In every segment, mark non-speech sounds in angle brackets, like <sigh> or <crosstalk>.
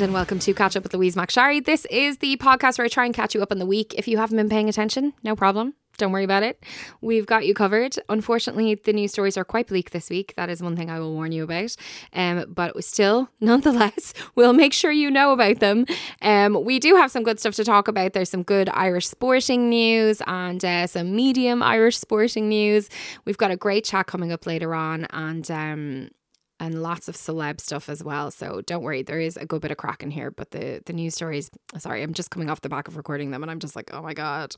and welcome to Catch Up with Louise McSharry. This is the podcast where I try and catch you up on the week. If you haven't been paying attention, no problem. Don't worry about it. We've got you covered. Unfortunately, the news stories are quite bleak this week. That is one thing I will warn you about. Um, but still, <laughs> nonetheless, we'll make sure you know about them. Um, we do have some good stuff to talk about. There's some good Irish sporting news and uh, some medium Irish sporting news. We've got a great chat coming up later on, and um, and lots of celeb stuff as well. So don't worry, there is a good bit of crack in here. But the the news stories, sorry, I'm just coming off the back of recording them, and I'm just like, oh my god,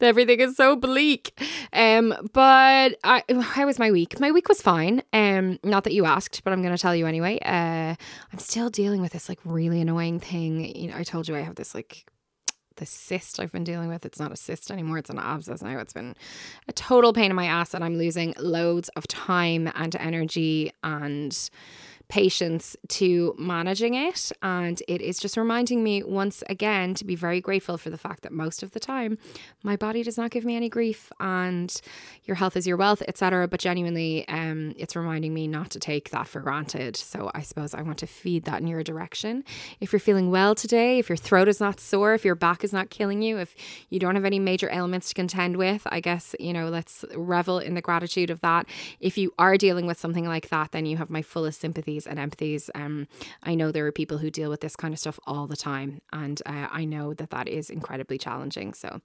everything is so bleak. Um, but I, how was my week? My week was fine. Um, not that you asked, but I'm going to tell you anyway. Uh, I'm still dealing with this like really annoying thing. You know, I told you I have this like the cyst I've been dealing with. It's not a cyst anymore, it's an abscess now. It's been a total pain in my ass, and I'm losing loads of time and energy and patience to managing it. And it is just reminding me once again to be very grateful for the fact that most of the time my body does not give me any grief and your health is your wealth, etc. But genuinely, um, it's reminding me not to take that for granted. So I suppose I want to feed that in your direction. If you're feeling well today, if your throat is not sore, if your back is not killing you, if you don't have any major ailments to contend with, I guess, you know, let's revel in the gratitude of that. If you are dealing with something like that, then you have my fullest sympathies and empathies. Um, I know there are people who deal with this kind of stuff all the time, and uh, I know that that is incredibly challenging. So,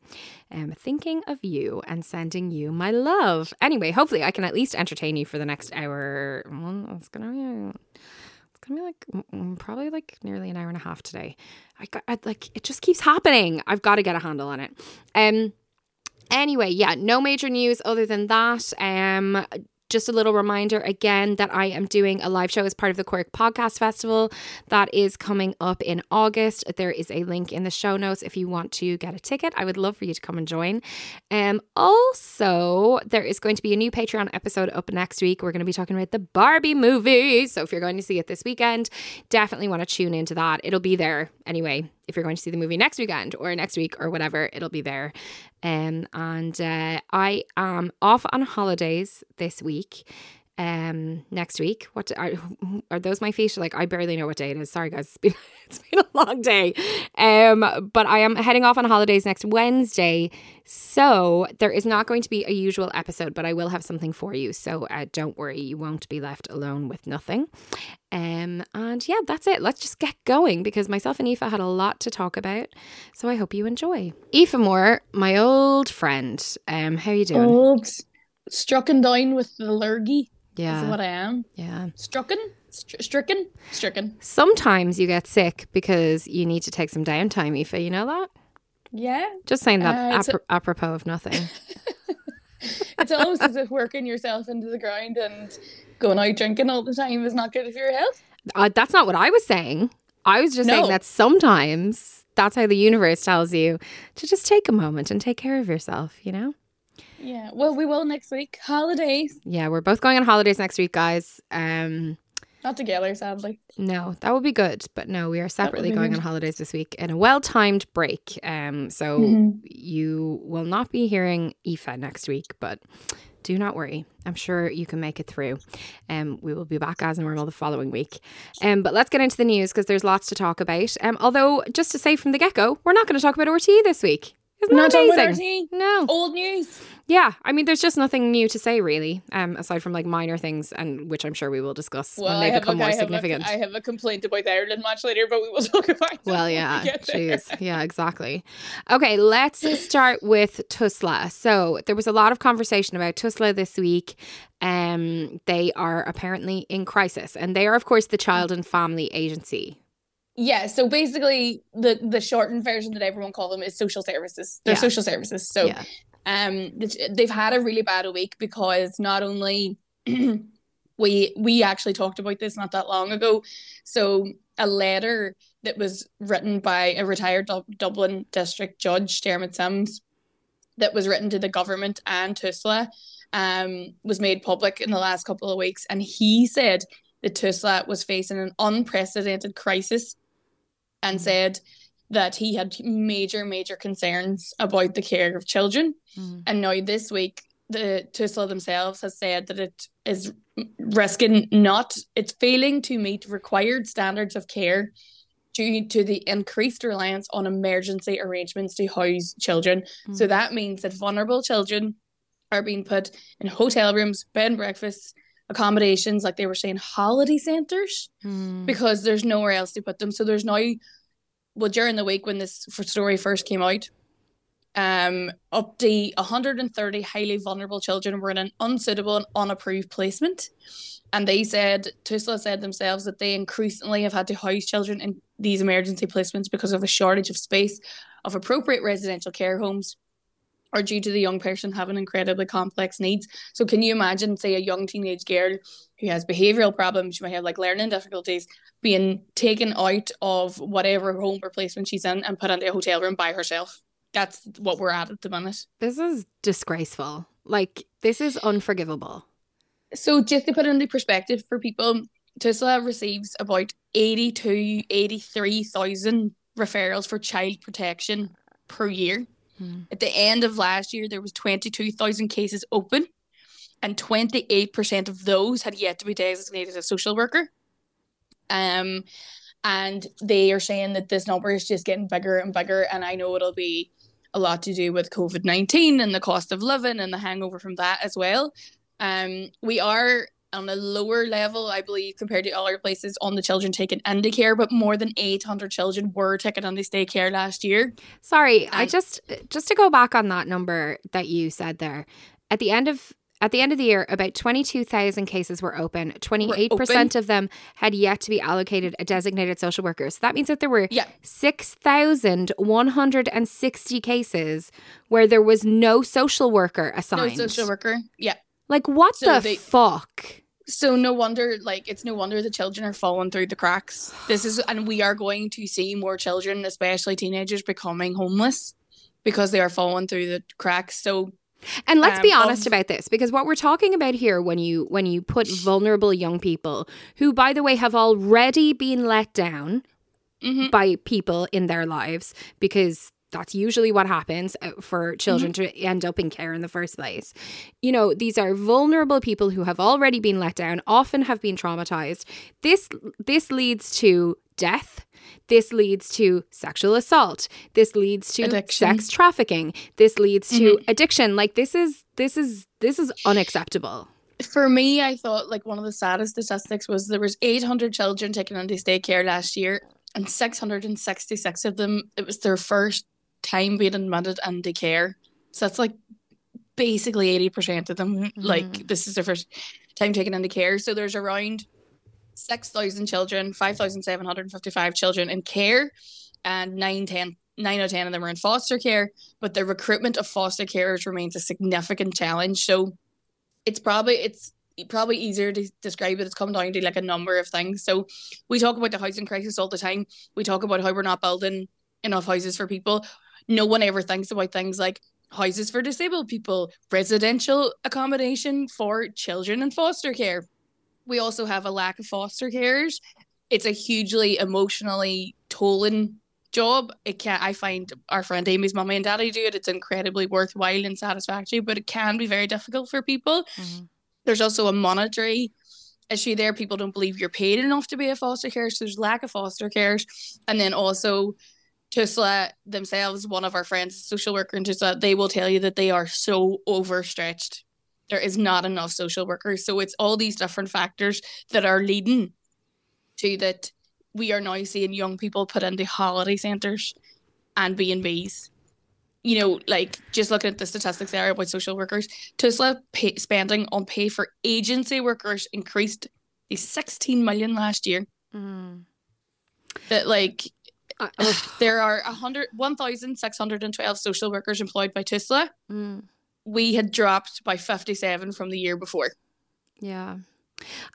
um, thinking of you and sending you my love. Anyway, hopefully, I can at least entertain you for the next hour. Well, it's gonna be. It's gonna be like probably like nearly an hour and a half today. I got I, like it just keeps happening. I've got to get a handle on it. Um. Anyway, yeah, no major news other than that. Um, just a little reminder again that I am doing a live show as part of the Cork Podcast Festival that is coming up in August. There is a link in the show notes if you want to get a ticket. I would love for you to come and join. Um, also, there is going to be a new Patreon episode up next week. We're going to be talking about the Barbie movie. So if you're going to see it this weekend, definitely want to tune into that. It'll be there anyway if you're going to see the movie next weekend or next week or whatever, it'll be there. Um, and uh, I am off on holidays this week. Um, next week. What are, <laughs> are those? My feet? Like I barely know what day it is. Sorry, guys. <laughs> It's been it's been a long day. Um, but I am heading off on holidays next Wednesday, so there is not going to be a usual episode, but I will have something for you. So uh, don't worry, you won't be left alone with nothing. Um, and yeah, that's it. Let's just get going because myself and Aoife had a lot to talk about. So I hope you enjoy. Aoife Moore, my old friend. Um, how are you doing? Old, struck and down with the lurgy. Yeah. Is what I am. Yeah. Stricken? Str- stricken? Stricken. Sometimes you get sick because you need to take some downtime, Aoife. You know that? Yeah. Just saying that Uh, it's a- apropos of nothing. <laughs> It's almost as if working yourself into the ground and going out drinking all the time is not good for your health. Uh, that's not what I was saying. I was just saying that sometimes that's how the universe tells you to just take a moment and take care of yourself, you know? Yeah. Well, we will next week. Holidays. Yeah, we're both going on holidays next week, guys. Um, Not together, sadly. No, that would be good. But no, we are separately going good. on holidays this week in a well timed break. Um, so Mhm. you will not be hearing Aoife next week, but do not worry. I'm sure you can make it through. Um, we will be back as normal the following week. Um, but let's get into the news because there's lots to talk about. Um, although just to say from the get go, we're not going to talk about RTE this week. Isn't Not that amazing? No. Old news. Yeah, I mean, there's just nothing new to say really, um, aside from like minor things, and which I'm sure we will discuss when they become a, more I significant. I have a complaint about the Ireland match later, but we will <laughs> talk about Well, when we yeah, get there. jeez, <laughs> yeah, exactly. Okay, let's start with Tusla. So there was a lot of conversation about Tusla this week. Um, they are apparently in crisis, and they are, of course, the Child and Family Agency. Yeah, so basically the the shortened version that everyone call them is social services. They're Yeah. social services. So yeah, um they've had a really bad week because not only <clears throat> we we actually talked about this not that long ago. So a letter that was written by a retired Dub- Dublin district judge, Dermot Sims, that was written to the government and Tusla, um, was made public in the last couple of weeks, and he said that Tusla was facing an unprecedented crisis, and said that he had major major concerns about the care of children. Mm. And now this week, the Tusla themselves has said that it is risking not, it's failing to meet required standards of care due to the increased reliance on emergency arrangements to house children. So Mm. that means that vulnerable children are being put in hotel rooms, bed and breakfasts, accommodations, like they were saying, holiday centres Mm. because there's nowhere else to put them. So there's now, well, during the week when this story first came out, um, up to 130 highly vulnerable children were in an unsuitable and unapproved placement. And they said, Tusla said themselves that they increasingly have had to house children in these emergency placements because of a shortage of space, of appropriate residential care homes, or due to the young person having incredibly complex needs. So, can you imagine, say, a young teenage girl who has behavioral problems, she might have like learning difficulties, being taken out of whatever home or placement she's in and put into a hotel room by herself? That's what we're at at the minute. This is disgraceful. Like this is unforgivable. So just to put it into perspective for people, Tusla receives about 82, 83,000 referrals for child protection per year. Hmm. At the end of last year, there was 22,000 cases open and 28% of those had yet to be designated a social worker. Um, and they are saying that this number is just getting bigger and bigger. And I know it'll be a lot to do with COVID 19 and the cost of living and the hangover from that as well. Um, we are on a lower level, I believe, compared to other places on the children taken into care, but more than 800 children were taken into stay care last year. Sorry, I just just to go back on that number that you said there. At the end of at the end of the year, about 22,000 cases were open. 28% of them had yet to be allocated a designated social worker. So that means that there were Yeah. 6,160 cases where there was no social worker assigned. No social worker. Yeah. Like, what So the they- fuck? So no wonder, like, it's no wonder the children are falling through the cracks. This is, and we are going to see more children, especially teenagers, becoming homeless because they are falling through the cracks. So And let's um, be honest of- about this because what we're talking about here when you when you put vulnerable young people who by the way have already been let down mhm. by people in their lives because that's usually what happens uh, for children Mm-hmm. to end up in care in the first place. You know, these are vulnerable people who have already been let down, often have been traumatized. This this leads to death. This leads to sexual assault. This leads to Addiction. sex trafficking. This leads to Mhm. addiction. Like this is this is this is unacceptable. for me, I thought like one of the saddest statistics was there was 800 children taken into daycare last year, and 666 of them it was their first time being admitted into care. So that's like basically 80% of them mm-hmm. like this is their first time taken into care. So there's around 6,000 children, 5,755 children in care, and 9, 10, 9 or 10 of them are in foster care. But the recruitment of foster carers remains a significant challenge. So it's probably it's probably easier to describe it. It's come down to like a number of things. So we talk about the housing crisis all the time. We talk about how we're not building enough houses for people. No one ever thinks about things like houses for disabled people, residential accommodation for children in foster care. we also have a lack of foster carers. It's a hugely emotionally tolling job. It can I find our friend Amy's mommy and daddy do it. It's incredibly worthwhile and satisfactory, but it can be very difficult for people. Mm-hmm. There's also a monetary issue there. People don't believe you're paid enough to be a foster care, so there's lack of foster cares. And then also TUSLA themselves, one of our friends, social worker in TUSLA, they will tell you that they are so overstretched. There is not enough social workers. So it's all these different factors that are leading to that we are now seeing young people put into holiday centres and B and B's. You know, like just looking at the statistics there about social workers, TUSLA pay, spending on pay for agency workers increased to 16 million last year. Mm. That like <sighs> uh, there are 100 1612 social workers employed by TUSLA. Mm. We had dropped by 57 from the year before. Yeah.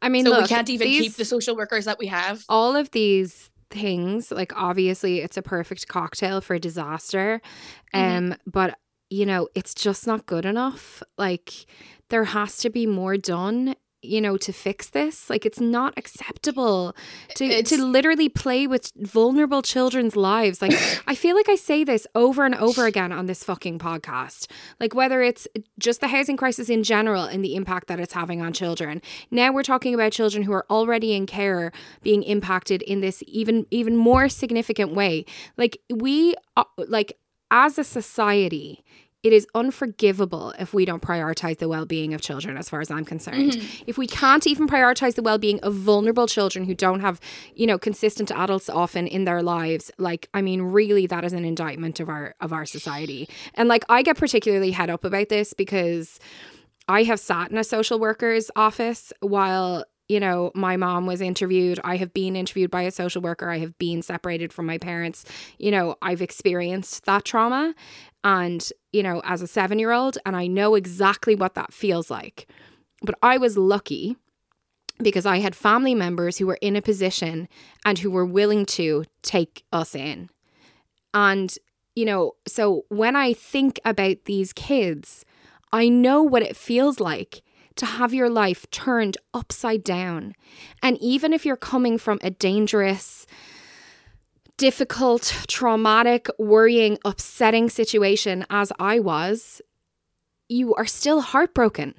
I mean, so look, we can't even these, keep the social workers that we have. All of these things, like obviously, it's a perfect cocktail for disaster. Mm-hmm. Um, but you know, it's just not good enough. Like there has to be more done you know to fix this? Like it's not acceptable to it's, to literally play with vulnerable children's lives. Like <laughs> i feel like i say this over and over again on this fucking podcast. Like whether it's just the housing crisis in general and the impact that it's having on children. Now we're talking about children who are already in care being impacted in this even even more significant way. Like we uh, like as a society it is unforgivable if we don't prioritize the well-being of children as far as i'm concerned mm-hmm. if we can't even prioritize the well-being of vulnerable children who don't have you know consistent adults often in their lives like i mean really that is an indictment of our of our society and like i get particularly head up about this because i have sat in a social worker's office while you know, my mom was interviewed. I have been interviewed by a social worker. I have been separated from my parents. You know, I've experienced that trauma and, you know, as a seven year old, and I know exactly what that feels like. But I was lucky because I had family members who were in a position and who were willing to take us in. And, you know, so when I think about these kids, I know what it feels like to have your life turned upside down. And even if you're coming from a dangerous, difficult, traumatic, worrying, upsetting situation, as I was, you are still heartbroken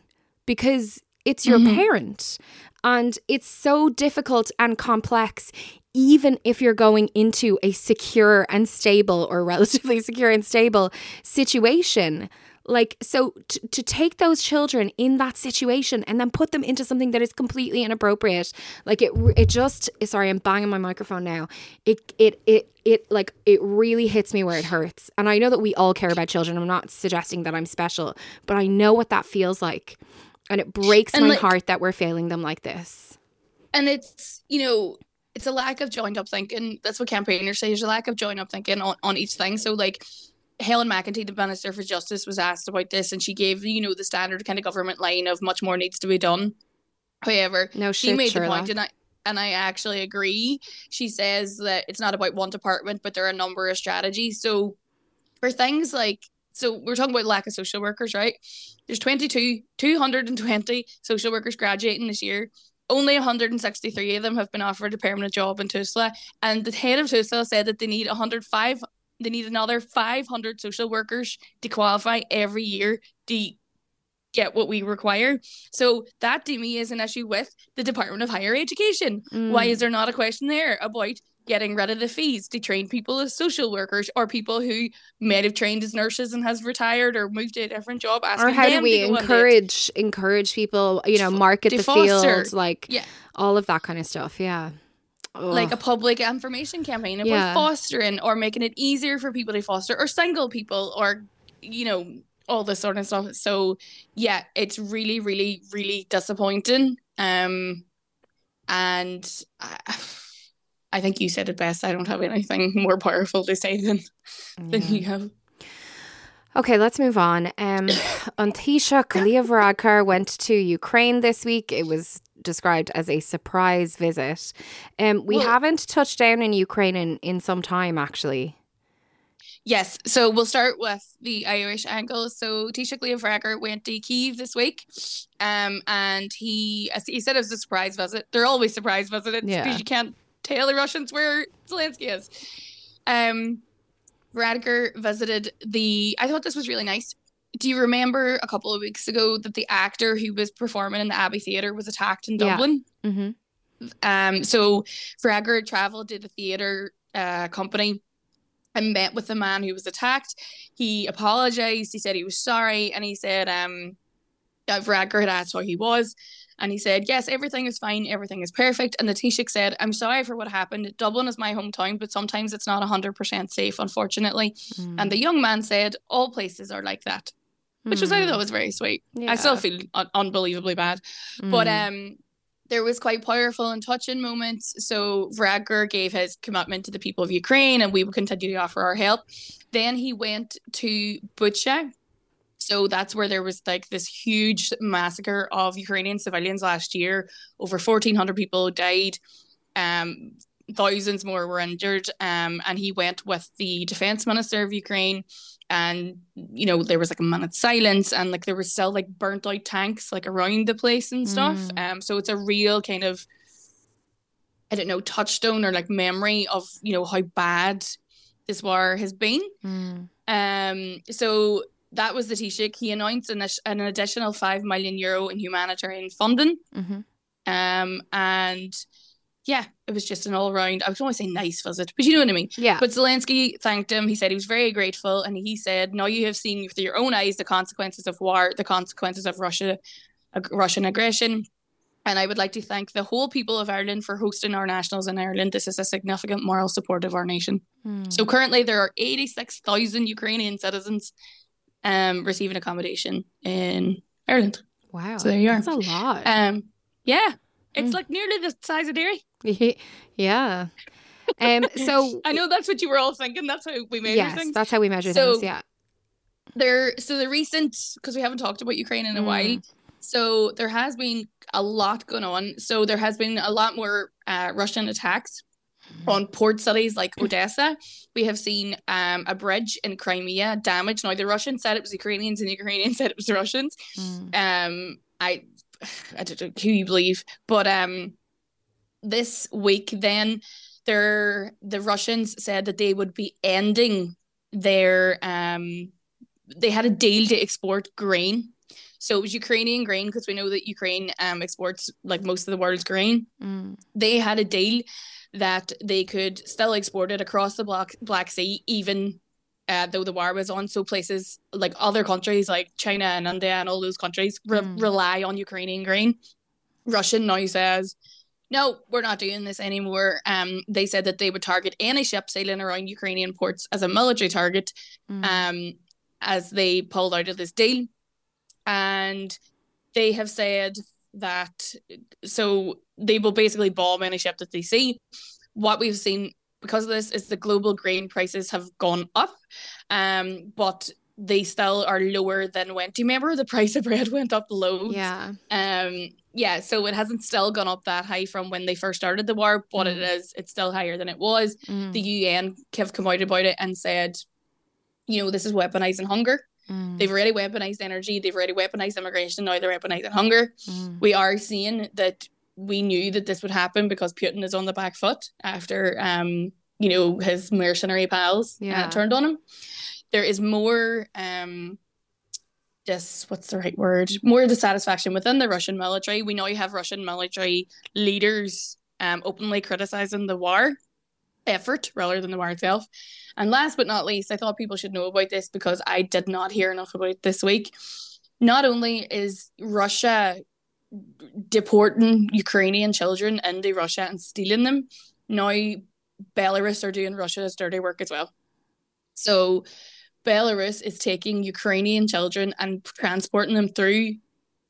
because it's your mm-hmm. parent. And it's so difficult and complex, even if you're going into a secure and stable or <laughs> relatively secure and stable situation. Like, so t- to take those children in that situation and then put them into something that is completely inappropriate, like it, it just, sorry, I'm banging my microphone now. It, it, it, it, like, it really hits me where it hurts. And I know that we all care about children. I'm not suggesting that I'm special, but I know what that feels like. And it breaks and my like, heart that we're failing them like this. And it's, you know, it's a lack of joined up thinking. That's what campaigners say. is a lack of joined up thinking on, on each thing. So, like, Helen McEntee, the Minister for Justice, was asked about this, and she gave you know the standard kind of government line of much more needs to be done. However, no shit, she made Sherlock. the point, and I and I actually agree. She says that it's not about one department, but there are a number of strategies. So for things like so we're talking about lack of social workers, right? There's 22, 220 social workers graduating this year. Only 163 of them have been offered a permanent job in TUSLA. And the head of TUSLA said that they need 105 they need another 500 social workers to qualify every year to get what we require. So that to me is an issue with the Department of Higher Education. Mm. Why is there not a question there about getting rid of the fees to train people as social workers or people who might have trained as nurses and has retired or moved to a different job or how do we encourage encourage people you know market the field like yeah. all of that kind of stuff yeah Ugh. like a public information campaign about yeah. fostering or making it easier for people to foster or single people or you know all this sort of stuff so yeah it's really really really disappointing um and I, I think you said it best i don't have anything more powerful to say than yeah. than you have Okay, let's move on. Um, An Taoiseach Leo went to Ukraine this week. It was described as a surprise visit. Um, we well, haven't touched down in Ukraine in, in some time, actually. Yes, so we'll start with the Irish angle. So Taoiseach Leo Varadkar went to Kiev this week, um, and he he said it was a surprise visit. They're always surprise visits Yeah. because you can't tell the Russians where Zelensky is. Um, Varadkar visited the. I thought this was really nice. Do you remember a couple of weeks ago that the actor who was performing in the Abbey Theatre was attacked in Yeah. Dublin? Mm-hmm. Um, so Varadkar traveled to the theater uh, company and met with the man who was attacked. He apologized. He said he was sorry, and he said um, that Varadkar had asked how he was, and he said yes, everything is fine, everything is perfect. And the Taoiseach said, "I'm sorry for what happened. Dublin is my hometown, but sometimes it's not hundred percent safe, unfortunately." Mm. And the young man said, "All places are like that," which was I thought was very sweet. I still feel un- unbelievably bad. But Mm. um, there was quite powerful and touching moments. So Varadkar gave his commitment to the people of Ukraine, and we will continue to offer our help. Then he went to Bucha. So that's where there was like this huge massacre of Ukrainian civilians last year. Over fourteen hundred people died. Um, thousands more were injured. Um, and he went with the defense minister of Ukraine and you know there was like a minute's silence and like there was still like burnt out tanks like around the place and stuff Mm. um so it's a real kind of i don't know touchstone or like memory of you know how bad this war has been Mm. um so that was the Taoiseach. He announced an, an additional 5 million euro in humanitarian funding Mhm. um and yeah it was just an all-round i was going to say nice visit but you know what i mean Yeah. but Zelensky thanked him. He said he was very grateful, and he said, "Now you have seen with your own eyes the consequences of war, the consequences of Russia, ag- Russian aggression." And I would like to thank the whole people of Ireland for hosting our nationals in Ireland. This is a significant moral support of our nation. Mm. So currently, there are eighty-six thousand Ukrainian citizens um, receiving accommodation in Ireland. wow. so there you are. That's a lot. Um, yeah, it's Mm. like nearly the size of Derry. <laughs> yeah. Um. <laughs> So I know that's what you were all thinking. That's how we measure yes, things. that's how we measure So- things. Yeah. there so the recent because we haven't talked about ukraine in a Mm. while so there has been a lot going on so there has been a lot more uh, russian attacks on port cities like odessa we have seen um, a bridge in crimea damaged now the russians said it was ukrainians and the ukrainians <laughs> said it was russians Mm. um i i don't know who you believe but um this week then there the russians said that they would be ending their um they had a deal to export grain so it was ukrainian grain because we know that ukraine um exports like most of the world's grain Mm. they had a deal that they could still export it across the Black Black Sea, even uh, though the war was on. So places like other countries like China and India and all those countries re- Mm. rely on Ukrainian grain. Russian now says, no, we're not doing this anymore. Um, they said that they would target any ship sailing around Ukrainian ports as a military target Mm. um, as they pulled out of this deal. And they have said that so they will basically bomb any ship that they see. What we've seen because of this is the global grain prices have gone up, um, but they still are lower than when. Do you remember the price of bread <laughs> went up loads? yeah. Um, yeah, so it hasn't still gone up that high from when they first started the war, but it Mm. is it's still higher than it was Mm. the UN have come out about it and said, you know, this is weaponizing hunger. Mm. They've already weaponized energy, they've already weaponized immigration, now they're weaponizing hunger. Mm. We are seeing that we knew that this would happen because Putin is on the back foot after um, you know, his mercenary pals Yeah. uh, turned on him. There is more um just what's the right word? More dissatisfaction within the Russian military. We now have Russian military leaders um openly criticizing the war effort rather than the war itself. And last but not least, I thought people should know about this because I did not hear enough about this week. Not only is Russia deporting Ukrainian children into Russia and stealing them, now Belarus are doing Russia's dirty work as well. So Belarus is taking Ukrainian children and transporting them through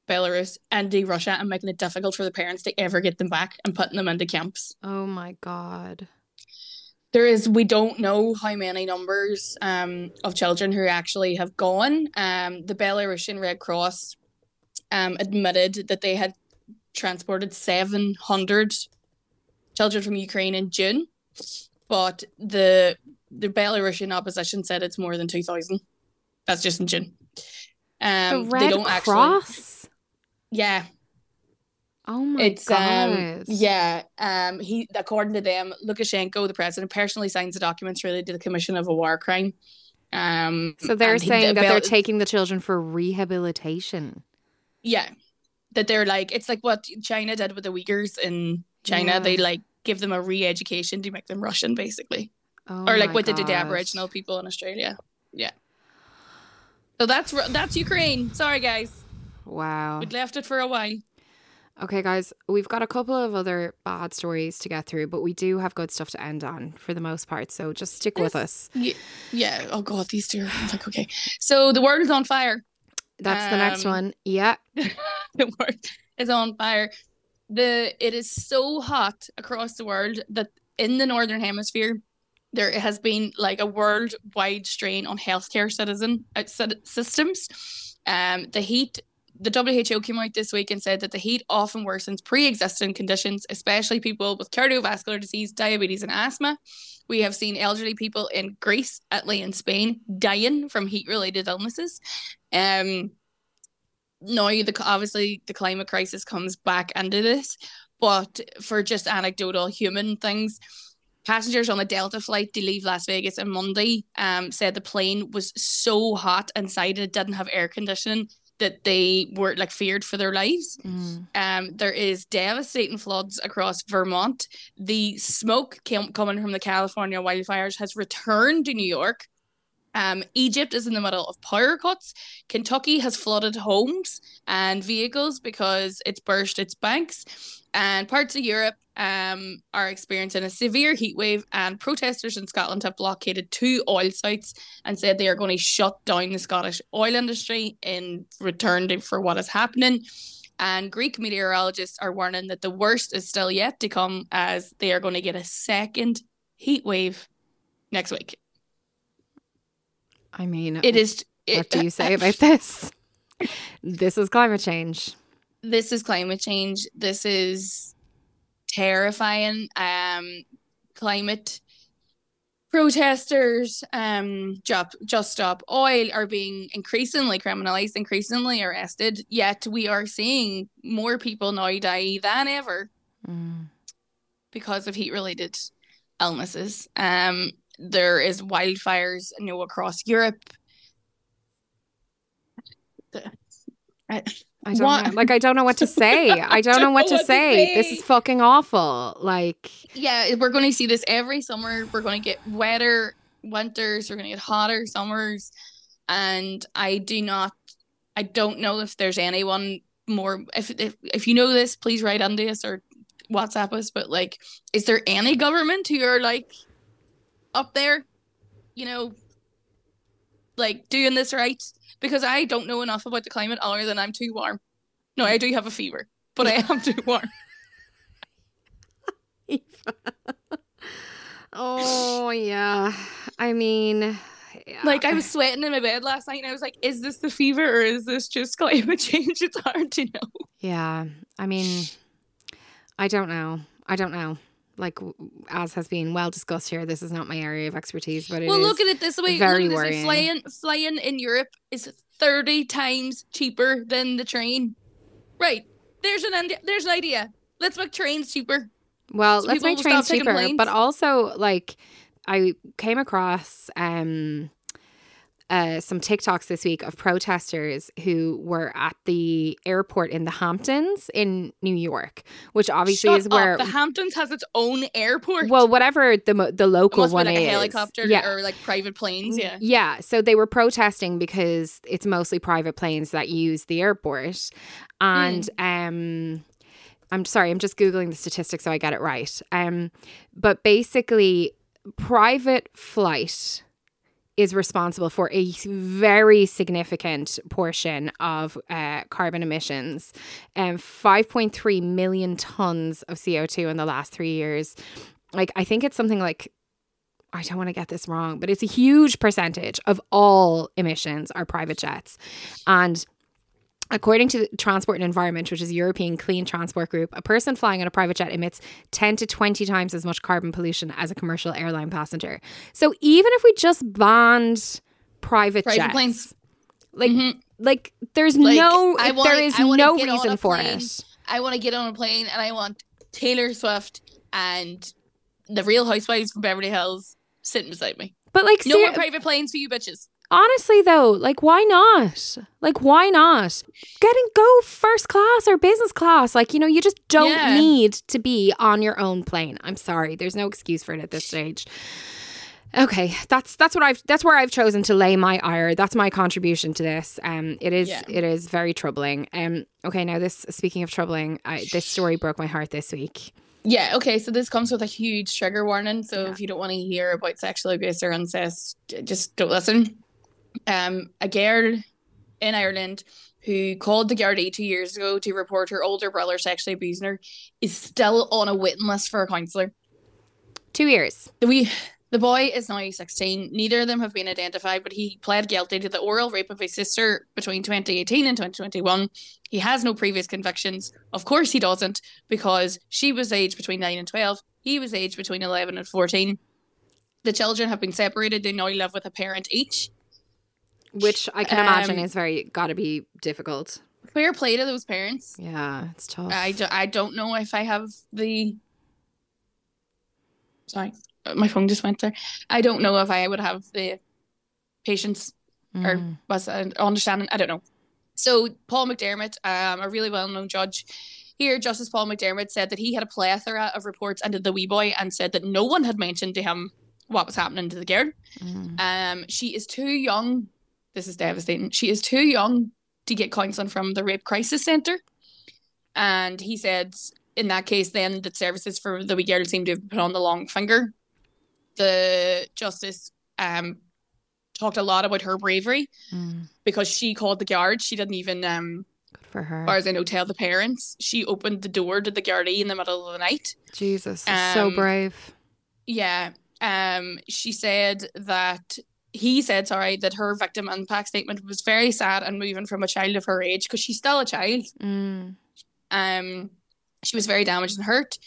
Belarus into Russia and making it difficult for the parents to ever get them back and putting them into camps Oh my god. there is we don't know how many numbers um, of children who actually have gone um, the belarusian red cross um, admitted that they had transported 700 children from ukraine in june but the the Belarusian opposition said it's more than two thousand. That's just in June. Um, the Red they don't actually. Cross. Yeah, Oh my it's god. um yeah um he according to them Lukashenko the president personally signs the documents related to the commission of a war crime um So they're he- saying the that they're taking the children for rehabilitation. yeah that they're like it's like what China did with the Uyghurs in China Yeah. they like give them a re-education to make them Russian basically Oh or like what they did to God. Aboriginal people in Australia yeah so that's that's Ukraine sorry guys Wow. we'd left it for a while Okay, guys, we've got a couple of other bad stories to get through, but we do have good stuff to end on for the most part. So just stick with us. yeah, yeah oh god these two are I'm like okay so the world is on fire That's the next Um, one. Yeah. <laughs> the world is on fire. The it is so hot across the world that in the northern hemisphere there has been like a worldwide strain on healthcare citizen uh, systems. Um, the heat. The WHO came out this week and said that the heat often worsens pre-existing conditions, especially people with cardiovascular disease, diabetes, and asthma. We have seen elderly people in Greece, Italy, and Spain dying from heat-related illnesses. Um, now the obviously the climate crisis comes back into this but for just anecdotal human things passengers on a delta flight to leave las vegas on monday um said the plane was so hot inside it didn't have air conditioning that they were like feared for their lives Mm. um, there is devastating floods across Vermont. The smoke cam- coming from the California wildfires has returned to New York. Um, Egypt is in the middle of power cuts. Kentucky has flooded homes and vehicles because it's burst its banks. And parts of Europe um, are experiencing a severe heat wave, and protesters in Scotland have blockaded two oil sites and said they are going to shut down the Scottish oil industry in return to, for what is happening. And Greek meteorologists are warning that the worst is still yet to come as they are going to get a second heat wave next week. I mean, It is. what it- do you say <laughs> about this? This is climate change. this is climate change. This is terrifying. Um, climate protesters, um, just, just stop oil are being increasingly criminalized, increasingly arrested. Yet we are seeing more people now die than ever Mm. because of heat related illnesses. Um, there is wildfires, you know, across Europe. I- I don't What? know. Like I don't know what to <laughs> say. I don't know what to say. This is fucking awful. Like yeah, we're going to see this every summer. We're going to get wetter winters. We're going to get hotter summers, and I do not. I don't know if there's anyone more. If if if you know this, please write into us or WhatsApp us. But like, is there any government who are like up there? You know, like doing this right? Because I don't know enough about the climate other than I'm too warm. No, I do have a fever, but I am too warm. <laughs> <laughs> Oh yeah. I mean yeah. Like I was sweating in my bed last night and I was like, is this the fever or is this just climate <laughs> change? It's hard to know. Yeah. I mean I don't know. I don't know. Like as has been well discussed here, this is not my area of expertise, but it well, look at it this way. very look worrying. Flying flying in Europe is 30 times cheaper than the train. Right. There's an there's an idea. Let's make trains cheaper. Well, So let's make trains cheaper, but also like I came across um uh, some TikToks this week of protesters who were at the airport in the Hamptons in New York, which obviously Shut is where up. the Hamptons has its own airport. well, whatever the the local one like is, a helicopter yeah, or like private planes. Yeah. yeah. So they were protesting because it's mostly private planes that use the airport. And um I'm sorry, I'm just googling the statistics so I get it right. Um but basically private flight is responsible for a very significant portion of uh, carbon emissions, and 5.3 million tons of CO2 in the last three years. Like, I think it's something like I don't want to get this wrong, but it's a huge percentage of all emissions are private jets. And According to Transport and Environment, which is a European clean transport group, a person flying on a private jet emits 10 to 20 times as much carbon pollution as a commercial airline passenger. So even if we just banned private, Private jets, planes. like Mhm. like there's Like, no I wanna- there is no reason for plane. it. I want to get on a plane and I want Taylor Swift and the Real Housewives from Beverly Hills sitting beside me. But like No ser- more private planes for you bitches. Honestly though, like why not? Like why not? Get and go first class or business class. Like, you know, you just don't Yeah. need to be on your own plane. I'm sorry. There's no excuse for it at this stage. Okay, that's that's what I've that's where I've chosen to lay my ire. That's my contribution to this. Um, it is Yeah. it is very troubling. Um, okay, now this speaking of troubling, I, this story broke my heart this week. Yeah, okay, so this comes with a huge trigger warning. So Yeah. if you don't want to hear about sexual abuse or incest, just don't listen. Um, a girl in Ireland who called the Gardaí two years ago to report her older brother sexually abusing her is still on a waiting list for a counsellor. Two years. The wee the boy is now 16. Neither of them have been identified, but he pled guilty to the oral rape of his sister between 2018 and 2021. He has no previous convictions. Of course he doesn't, because she was aged between 9 and 12. He was aged between 11 and 14. The children have been separated. They now live with a parent each. Which I can imagine Um, is very got to be difficult. Fair play to those parents. Yeah, it's tough. I, do, I don't know if I have the. Sorry, my phone just went there. I don't know if I would have the patience or Mm. was an understanding. I don't know. So Paul McDermott, um, a really well-known judge here, Justice Paul McDermott said that he had a plethora of reports into the wee boy and said that no one had mentioned to him what was happening to the girl. Mm. Um, she is too young. This is devastating. She is too young to get counselling from the Rape Crisis Centre. And he said in that case, then that services for the wee girl seem to have put on the long finger. The justice um talked a lot about her bravery Mm. because she called the guards. She didn't even um Good for her. as far as I know, tell the parents. She opened the door to the Gardaí in the middle of the night. Jesus, so Um, brave. Yeah. Um, she said that he said, sorry, that her victim impact statement was very sad and moving from a child of her age because she's still a child. Mm. Um, she was very damaged and hurt.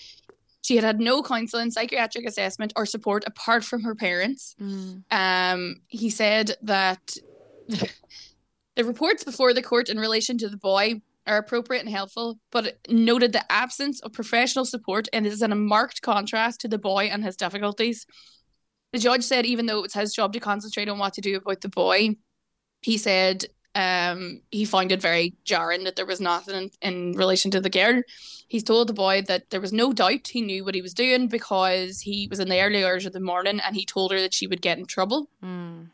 She had had no counselling, psychiatric assessment, or support apart from her parents. Mm. Um, he said that <laughs> the reports before the court in relation to the boy are appropriate and helpful, but noted the absence of professional support and is in a marked contrast to the boy and his difficulties. The judge said even though it was his job to concentrate on what to do about the boy, he said um, he found it very jarring that there was nothing in, in relation to the girl. He's told the boy that there was no doubt he knew what he was doing because he was in the early hours of the morning and he told her that she would get in trouble. Mm.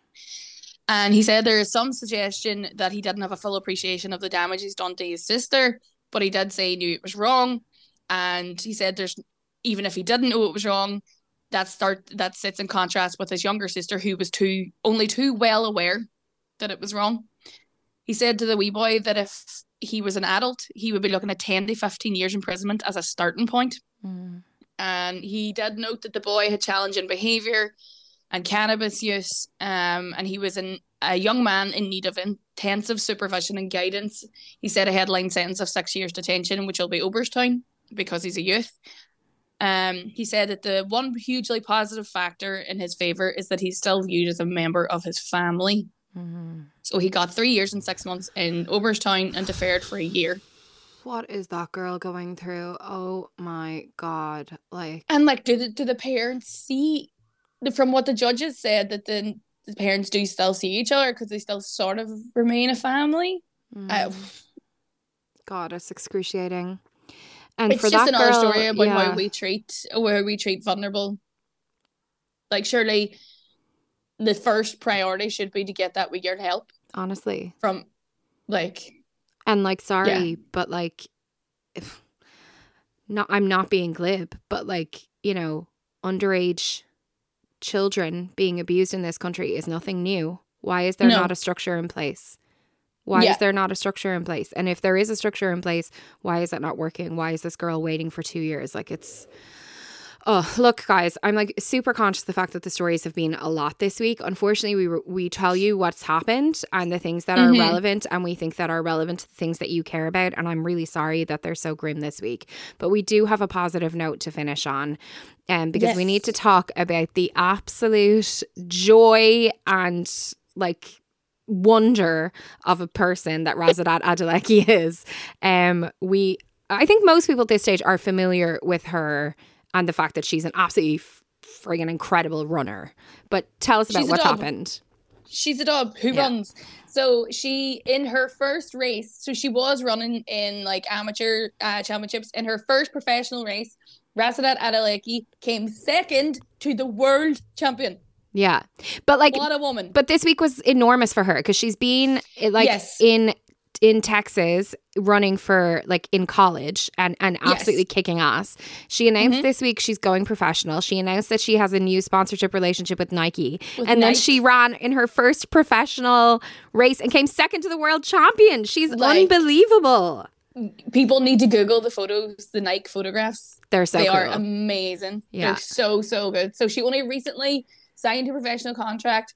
And he said there is some suggestion that he didn't have a full appreciation of the damage he's done to his sister, but he did say he knew it was wrong. And he said there's even if he didn't know it was wrong, that start that sits in contrast with his younger sister who was too only too well aware that it was wrong. He said to the wee boy that if he was an adult, he would be looking at 10 to 15 years imprisonment as a starting point. Mm. And he did note that the boy had challenging behavior and cannabis use, um, and he was an, a young man in need of intensive supervision and guidance. He said a headline sentence of six years detention, which will be Oberstown because he's a youth. Um, he said that the one hugely positive factor in his favor is that he's still viewed as a member of his family. Mm. So he got three years and six months in Oberstown and deferred for a year. What is that girl going through? Oh my god! Like, And like, do the do the parents see from what the judges said that the, the parents do still see each other because they still sort of remain a family? Mm. God, it's excruciating. And it's for just that another girl, story about yeah, how we treat where we treat vulnerable. Like surely, the first priority should be to get that we get help honestly, from, like and like, sorry, but like, if not, I'm not being glib, but like, you know, underage children being abused in this country is nothing new. Why is there No. not a structure in place? Why Yeah. is there not a structure in place? And if there is a structure in place, why is that not working? Why is this girl waiting for two years? Like it's Oh, look, guys, I'm like super conscious of the fact that the stories have been a lot this week. Unfortunately, we re- we tell you what's happened and the things that are Mhm. relevant, and we think that are relevant to the things that you care about. And I'm really sorry that they're so grim this week. But we do have a positive note to finish on, um, because we need to talk about the absolute joy and like wonder of a person that Rhasidat <laughs> Adeleke is. Um, we, I think most people at this stage are familiar with her and the fact that she's an absolutely friggin' incredible runner. But tell us about She's a what's dog. happened. She's a dog who Yeah. runs. So she in her first race, so she was running in like amateur uh, championships. In her first professional race, Rhasidat Adeleke came second to the world champion. Yeah, but like, what a woman! but this week was enormous for her because she's been eh, like Yes. in in Texas running for like in college and and Yes. absolutely kicking ass. She announced Mhm. this week she's going professional. She announced that she has a new sponsorship relationship with Nike. With and then she ran in her first professional race and came second to the world champion. She's Like- unbelievable. People need to Google the photos, the Nike photographs. They're so they cool. are amazing. Yeah. They're so so good. So she only recently signed a professional contract,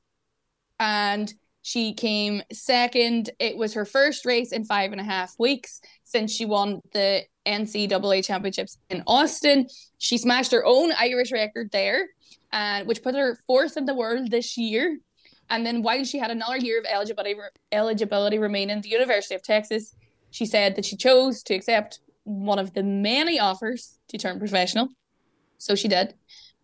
and she came second. It was her first race in five and a half weeks since she won the NCAA championships in Austin. She smashed her own Irish record there, and which put her fourth in the world this year. And then while she had another year of eligibility eligibility remaining, the University of Texas, she said that she chose to accept one of the many offers to turn professional. So she did.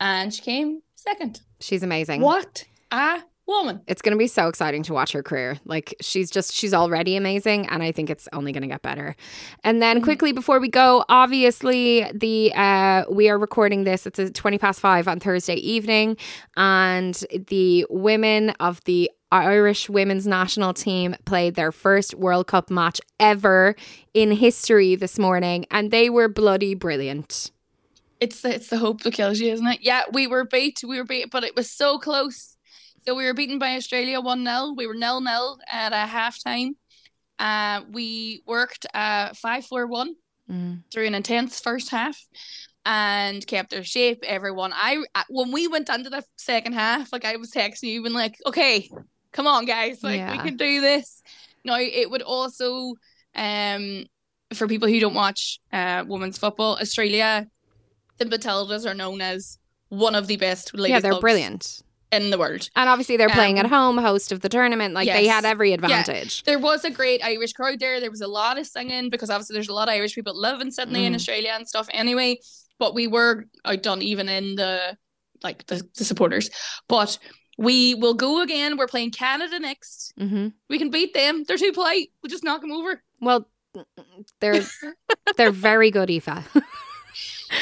And she came second. She's amazing. What a woman. It's going to be so exciting to watch her career. Like she's just she's already amazing and I think it's only going to get better. And then Mhm. quickly before we go, obviously the uh we are recording this it's a 20 past 5 on Thursday evening and the women of the Irish women's national team played their first World Cup match ever in history this morning and they were bloody brilliant. It's the it's the hope that kills you, isn't it? Yeah, we were beat. We were beat, but it was so close. So we were beaten by Australia 1 0. We were nil nil at a half time. Uh, we worked uh 5 4 1 Mm. through an intense first half and kept their shape. Everyone, I when we went into the second half, like I was texting you, and like, okay, come on, guys, like we can do this. Now it would also, um, for people who don't watch uh women's football, Australia, the Matildas are known as one of the best ladies Yeah, they're brilliant. in the world. And obviously they're playing Um, at home, host of the tournament. Like they had every advantage. There was a great Irish crowd there. There was a lot of singing because obviously there's a lot of Irish people live in Sydney and Mm. Australia and stuff anyway. But we were outdone even in the like the, the supporters. But we will go again. We're playing Canada next. hmm We can beat them. They're too polite. We'll just knock them over. Well, they're they're very good, Aoife. <laughs>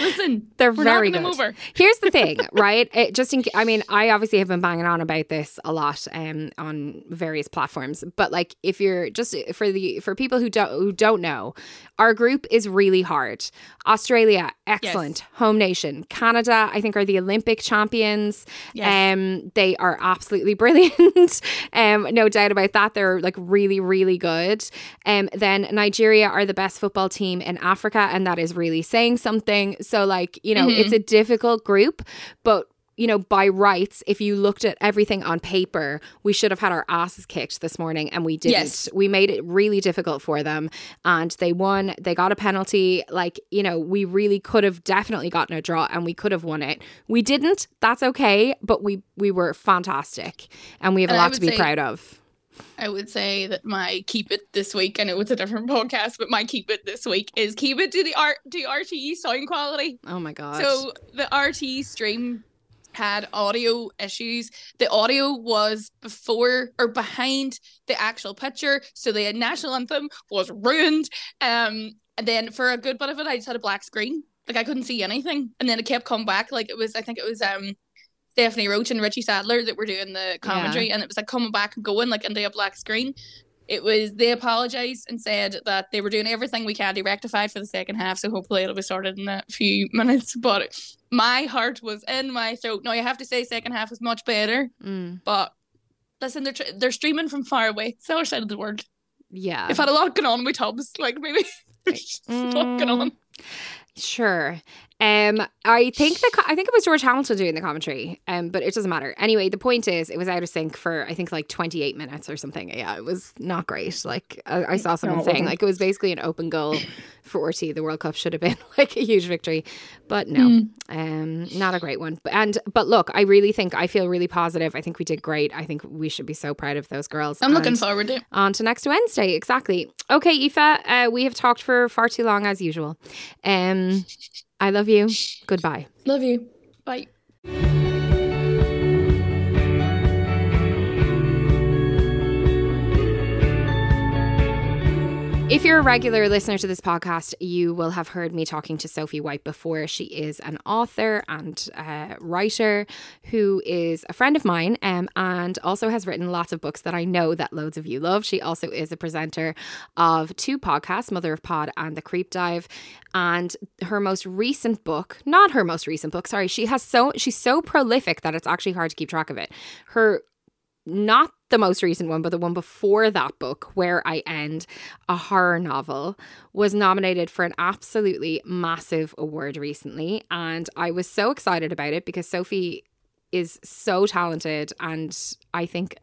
Listen, They're very good. over. Here's the thing, <laughs> right? It, just in, I mean, I obviously have been banging on about this a lot um, on various platforms, but like, if you're just for the for people who don't who don't know, our group is really hard. Australia, excellent home nation. Canada, I think, are the Olympic champions. Yes. Um, they are absolutely <laughs> brilliant. um, no doubt about that. They're like really, really good. Um, then Nigeria are the best football team in Africa, and that is really saying something. So, like, you know, Mhm. it's a difficult group, but you know, by rights, if you looked at everything on paper, we should have had our asses kicked this morning and we didn't. Yes. We made it really difficult for them and they won. They got a penalty. Like, you know, we really could have definitely gotten a draw and we could have won it. We didn't. That's okay. But we we were fantastic and we have a And I lot to be proud of. I would say that my keep it this week. I know it's a different <laughs> podcast, but my keep it this week is keep it to the art to RTE sound quality. Oh my God. So the RTE stream had audio issues. The audio was before or behind the actual picture, so the national anthem was ruined. Um, and then for a good bit of it, I just had a black screen. Like I couldn't see anything, and then it kept coming back. Like it was, I think it was um. Stephanie Roche and Richie Sadlier that were doing the commentary, and it was like coming back and going like into a black screen. It was they apologized and said that they were doing everything we can to rectify for the second half. So hopefully it'll be sorted in a few <laughs> minutes. But my heart was in my throat. Now I have to say, second half was much better. Mm, But listen, they're tr- they're streaming from far away. It's the other side of the world. yeah. They've had a lot going on with Tubbs. Like maybe <laughs> there's just a lot going on. Mm, Sure. Um, I think the I think it was George Hamilton doing the commentary. Um, but it doesn't matter. Anyway, the point is, it was out of sync for I think like twenty eight minutes or something. Yeah, it was not great. Like I, I saw someone it saying like it was basically an open goal for RTE. The World Cup should have been <laughs> like a huge victory, but no, um, not a great one. But and but look, I really think I feel really positive. I think we did great. I think we should be so proud of those girls. I'm looking forward to it. on to next Wednesday. Exactly. Okay, Aoife, uh, we have talked for far too long as usual. Um, I love you. Goodbye. Love you. Bye. If you're a regular listener to this podcast, you will have heard me talking to Sophie White before. She is an author and writer who is a friend of mine um, and also has written lots of books that I know that loads of you love. She also is a presenter of two podcasts, Mother of Pod and The Creep Dive. And her most recent book, not her most recent book, sorry, she has so she's so prolific that it's actually hard to keep track of it. Her not the most recent one, but the one before that book, Where I End, a horror novel, was nominated for an absolutely massive award recently. And I was so excited about it because Sophie is so talented and I think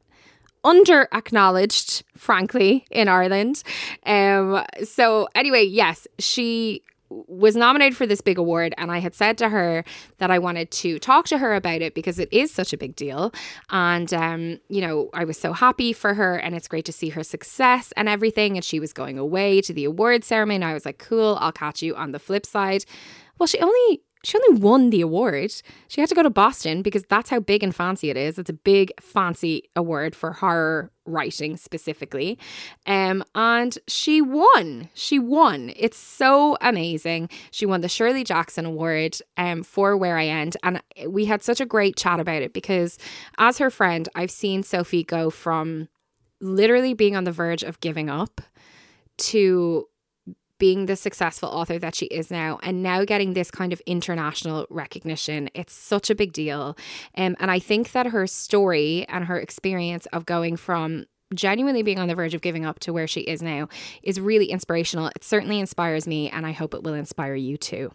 under acknowledged, frankly, in Ireland. Um, so anyway, yes, she was nominated for this big award and I had said to her that I wanted to talk to her about it because it is such a big deal. And um you know I was so happy for her and it's great to see her success and everything. And she was going away to the award ceremony and I was like cool I'll catch you on the flip side. Well she only she only won the award. She had to go to Boston because that's how big and fancy it is. It's a big fancy award for horror writing specifically. Um and she won. She won. It's so amazing. She won the Shirley Jackson award um for Where I End and we had such a great chat about it because as her friend, I've seen Sophie go from literally being on the verge of giving up to being the successful author that she is now and now getting this kind of international recognition it's such a big deal. Um, and i think that her story and her experience of going from genuinely being on the verge of giving up to where she is now is really inspirational. It certainly inspires me and i hope it will inspire you too.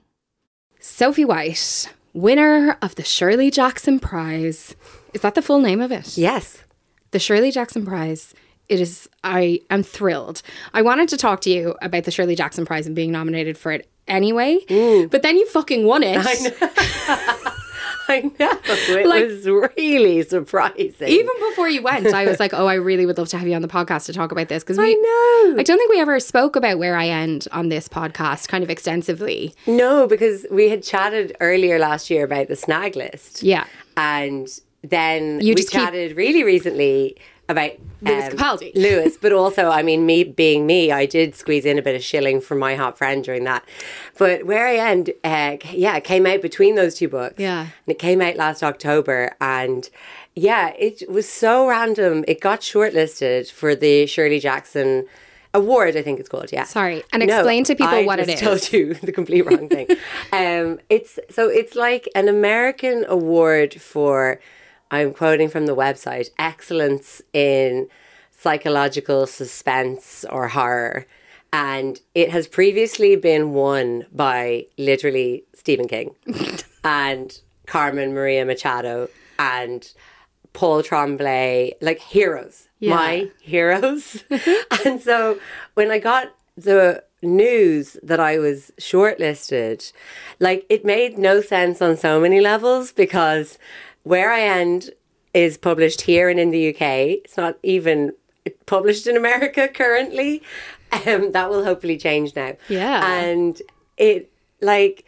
Sophie white winner of the shirley jackson prize. Is that the full name of it? Yes. the Shirley Jackson Prize. It is, I am thrilled. I wanted to talk to you about the Shirley Jackson Prize and being nominated for it anyway, but then you fucking won it. I know. <laughs> I know. It Like- was really surprising. Even before you went, I was like, oh, I really would love to have you on the podcast to talk about this because we. I know. I don't think we ever spoke about where I end on this podcast kind of extensively. no, because we had chatted earlier last year about the snag list. Yeah. And then You we just keep- chatted really recently about Lewis um, Capaldi. <laughs> Lewis, but also, I mean, me being me, I did squeeze in a bit of shilling from my hot friend during that. But Where I End, uh, yeah, it came out between those two books. Yeah. And it came out last October. And yeah, it was so random. It got shortlisted for the Shirley Jackson Award, I think it's called. Yeah. Sorry. And explain to people I what it is. Told you <laughs> the complete wrong thing. <laughs> um, it's so it's like an American award for. I'm quoting from the website: excellence in psychological suspense or horror. And it has previously been won by literally Stephen King <laughs> and Carmen Maria Machado and Paul Tremblay, like heroes, Yeah. my heroes. <laughs> and so when I got the news that I was shortlisted, like it made no sense on so many levels because Where I End is published here and in the UK. It's not even published in America currently. Um, that will hopefully change now. Yeah. And it, like,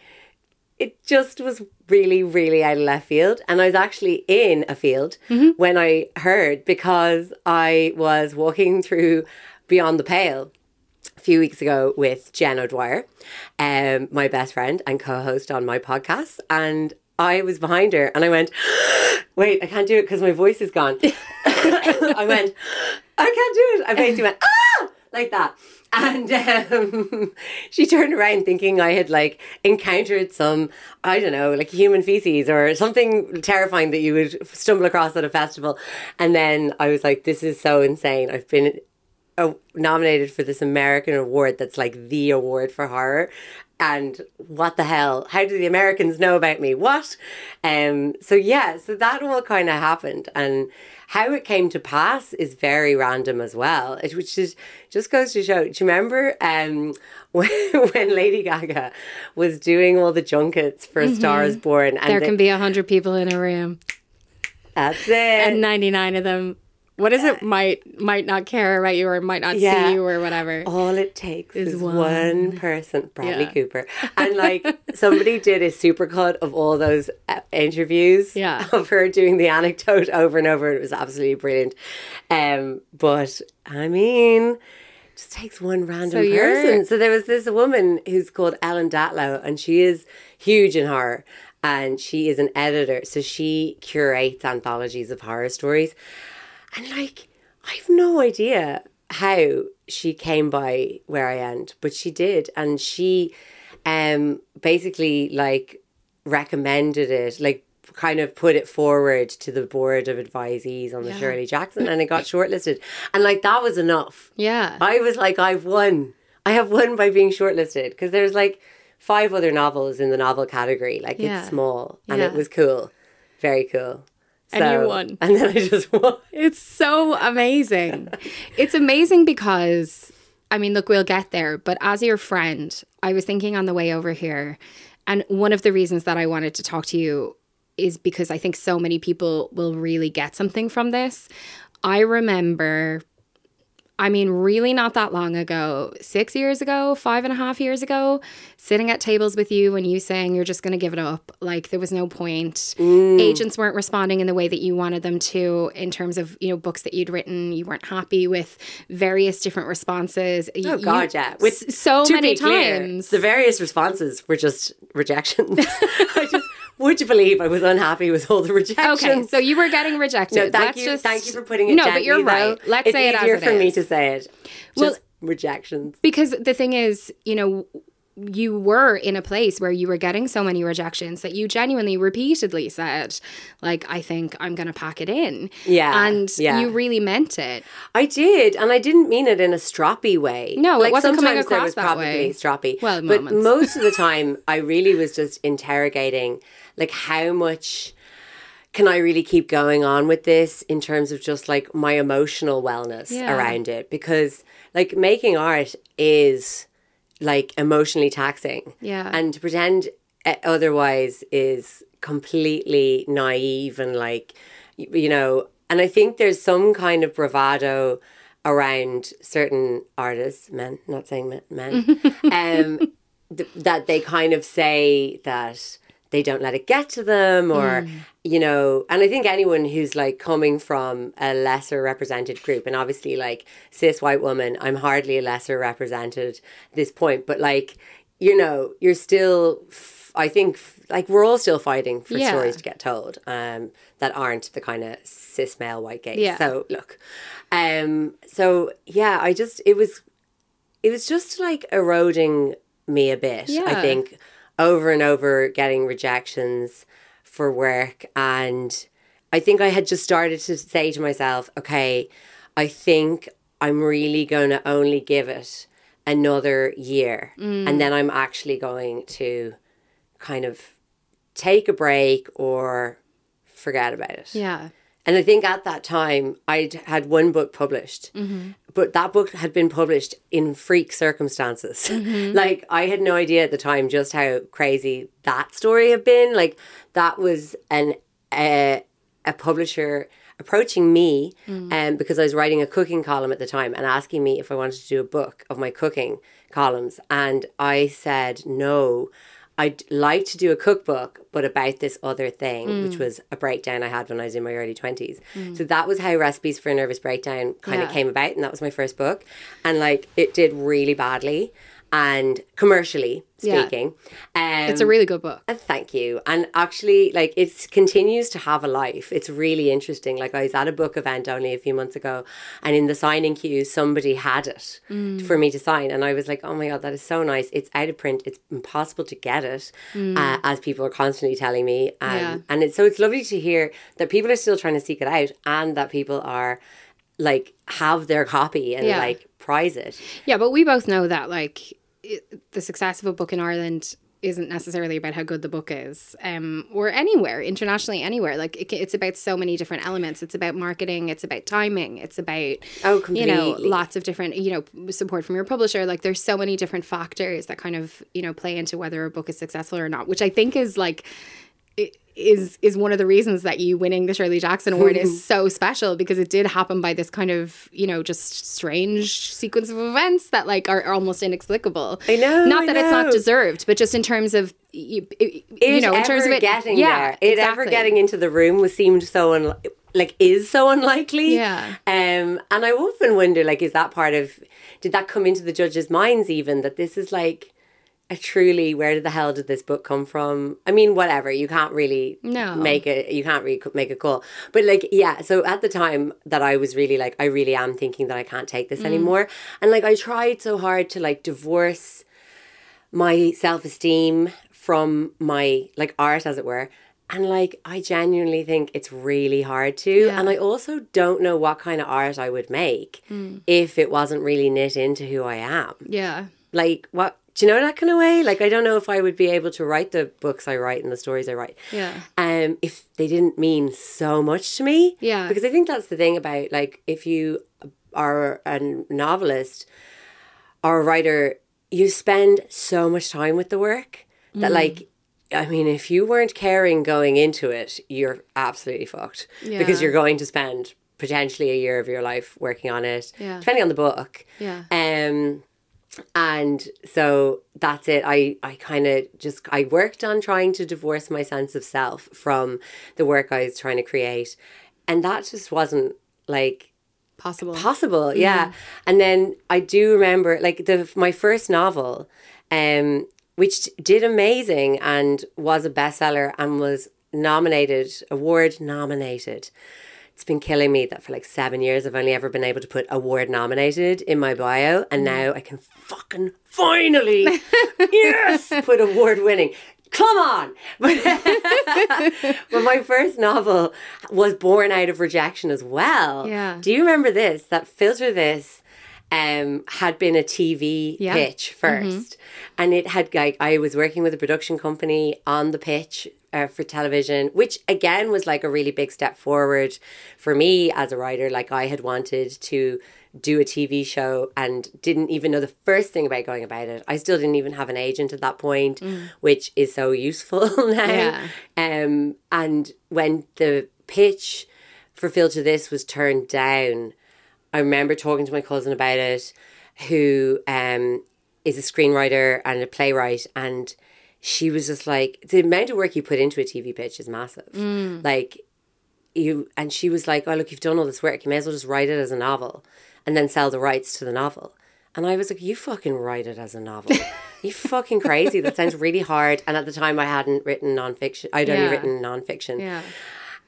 it just was really, really out of left field. And I was actually in a field when I heard because I was walking through Beyond the Pale a few weeks ago with Jen O'Dwyer, um, my best friend and co host on my podcast. And I was behind her and I went, <gasps> Wait, I can't do it because my voice is gone. <laughs> <laughs> I went, I can't do it. I basically went, Ah! Like that. And um, <laughs> she turned around thinking I had like encountered some, I don't know, like human feces or something terrifying that you would stumble across at a festival. And then I was like, this is so insane. I've been uh, nominated for this American award that's like the award for horror. And what the hell? How do the Americans know about me? What? Um. So yeah. So that all kind of happened, and how it came to pass is very random as well. It, which is just goes to show. Do you remember um <laughs> when, when Lady Gaga was doing all the junkets for A Star Is Born? And There they- can be a hundred people in a room, that's it. and ninety nine of them. What is it? Might might not care about you, or might not Yeah. see you, or whatever. All it takes is, Is one. one. person, Bradley Yeah. Cooper. <laughs> And like somebody did a supercut of all those uh, interviews Yeah. <laughs> of her doing the anecdote over and over. It was absolutely brilliant. Um, but I mean, it just takes one random So person. So there was this woman who's called Ellen Datlow, and she is huge in horror. And she is an editor, so she curates anthologies of horror stories. And like, I have no idea how she came by where I end, but she did. And she um basically like recommended it, like kind of put it forward to the board of advisees on the Shirley Jackson and it got shortlisted. And like that was enough. Yeah. I was like, I've won. I have won by being shortlisted because there's like five other novels in the novel category. Like Yeah. it's small and it was cool. Very cool. And you won. And then I just <laughs> won. It's so amazing. it's amazing because, I mean, look, we'll get there, but as your friend, I was thinking on the way over here, and one of the reasons that I wanted to talk to you is because I think so many people will really get something from this. I remember. I mean, really not that long ago, six years ago, five and a half years ago, sitting at tables with you and you saying you're just going to give it up. Like there was no point. Mm. Agents weren't responding in the way that you wanted them to in terms of, you know, books that you'd written. You weren't happy with various different responses. Oh God, yeah. With so many be clear, times. the various responses were just rejections. <laughs> <laughs> I just would you believe I was unhappy with all the rejections? Okay, so you were getting rejected. no, thank Let's you, just- thank you for putting it. No, but you're though. right. Let's it's say it as easier it for me to say it. Well- Just rejections. because the thing is, you know, you were in a place where you were getting so many rejections that you genuinely repeatedly said, like, I think I'm going to pack it in. Yeah, And yeah. you really meant it. I did, and I didn't mean it in a stroppy way. No, it like wasn't coming sometimes there across was that probably way. stroppy. Well, but moments. most of the time, I really was just interrogating, like how much can I really keep going on with this in terms of just like my emotional wellness Yeah. around it? Because like making art is like emotionally taxing. Yeah. And to pretend uh, otherwise is completely naive and like, you know, and I think there's some kind of bravado around certain artists, men, not saying men, men <laughs> um, th- that they kind of say that they don't let it get to them or you know and i think anyone who's like coming from a lesser represented group and obviously like cis white woman i'm hardly a lesser represented at this point but like you know you're still f- i think like we're all still fighting for Yeah. stories to get told um that aren't the kind of cis male white gaze Yeah. so look um so yeah i just it was it was just like eroding me a bit. Yeah. I think over and over getting rejections for work. And I think I had just started to say to myself, okay, I think I'm really going to only give it another year. Mm. And then I'm actually going to kind of take a break or forget about it. Yeah. And I think at that time, I'd had one book published, mm-hmm. but that book had been published in freak circumstances. Mm-hmm. <laughs> like, I had no idea at the time just how crazy that story had been. Like, that was an a, a publisher approaching me mm. um, because I was writing a cooking column at the time and asking me if I wanted to do a book of my cooking columns. And I said no. I'd like to do a cookbook, but about this other thing, which mm. was a breakdown I had when I was in my early 20s. Mm. So that was how Recipes for a Nervous Breakdown kind Yeah. of came about. And that was my first book. And like it did really badly and commercially Yeah. speaking. Um, It's a really good book. uh, Thank you. And actually, like, it continues to have a life. It's really interesting. Like, I was at a book event only a few months ago, and in the signing queue, somebody had it for me to sign. And I was like, oh my God, that is so nice. It's out of print. It's impossible to get it, uh, as people are constantly telling me. Um, Yeah. And it's, so it's lovely to hear that people are still trying to seek it out and that people are like have their copy and Yeah. like prize it. Yeah, but we both know that like it, the success of a book in Ireland isn't necessarily about how good the book is, um, or anywhere internationally, anywhere. Like it, it's about so many different elements. It's about marketing. It's about timing. It's about Oh, you know lots of different you know support from your publisher. Like there's so many different factors that kind of you know play into whether a book is successful or not, which I think is like is is one of the reasons that you winning the Shirley Jackson Award is so special because it did happen by this kind of you know just strange sequence of events that like are, are almost inexplicable. I know, not I that it's not deserved, but just in terms of you, you know in terms of it getting yeah, there. It ever getting into the room was seemed so un- like is so unlikely. Yeah. Um, and I often wonder, like, is that part of? Did that come into the judges' minds even that this is like truly where the hell did this book come from? I mean, whatever. You can't really No. make it. You can't really make a call. But like, yeah. So at the time that I was really like, I really am thinking that I can't take Mm. this anymore, and like I tried so hard to like divorce my self esteem from my like art, as it were. And like, I genuinely think it's really hard to. And I also don't know what kind of art I would make Hmm. if it wasn't really knit into who I am. Yeah, Like, what do you know that kind of way? Like, I don't know if I would be able to write the books I write and the stories I write. Yeah. Um, if they didn't mean so much to me. Yeah. Because I think that's the thing about like if you are a novelist or a writer, you spend so much time with the work that Mm. like I mean, if you weren't caring going into it, you're absolutely fucked. yeah. Because you're going to spend potentially a year of your life working on it. Yeah. Depending on the book. Yeah. Um and so that's it. I i kind of just i worked on trying to divorce my sense of self from the work i was trying to create. And that just wasn't like possible. possible yeah. And then i do remember like the my first novel um which did amazing and was a bestseller and was nominated award nominated it's been killing me that for like seven years I've only ever been able to put award nominated in my bio and now I can fucking finally <laughs> yes put award winning. Come on! <laughs> But, but <laughs> my first novel was born out of rejection as well. Yeah. do you remember this? That filter this um had been a TV Yeah. pitch 1st and it had like I was working with a production company on the pitch uh, for television which again was like a really big step forward for me as a writer like I had wanted to do a TV show and didn't even know the first thing about going about it. I still didn't even have an agent at that point, which is so useful <laughs> now. Yeah. Um, and when the pitch for Filter This was turned down, I remember talking to my cousin about it, who um, is a screenwriter and a playwright, and she was just like, the amount of work you put into a TV pitch is massive. Mm. Like, you and she was like, "Oh, look, you've done all this work. You may as well just write it as a novel, and then sell the rights to the novel." And I was like, "You fucking write it as a novel? <laughs> you fucking crazy? That sounds really hard." And at the time, I hadn't written nonfiction. I'd Yeah. only written nonfiction. Yeah.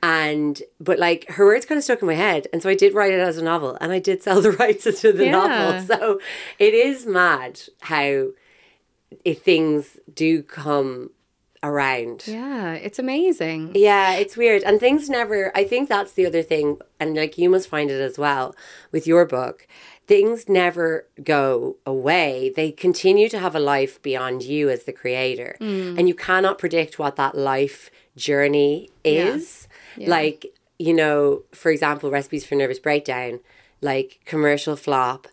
And but like her words kind of stuck in my head, and so I did write it as a novel, and I did sell the <laughs> rights to the Yeah. novel. So it is mad how if things do come around. Yeah, it's amazing. Yeah, it's weird. And things never, I think that's the other thing. And like you must find it as well with your book. Things never go away. They continue to have a life beyond you as the creator. Mm. And you cannot predict what that life journey is. Like, you know, for example, Recipes for Nervous Breakdown, like commercial flop,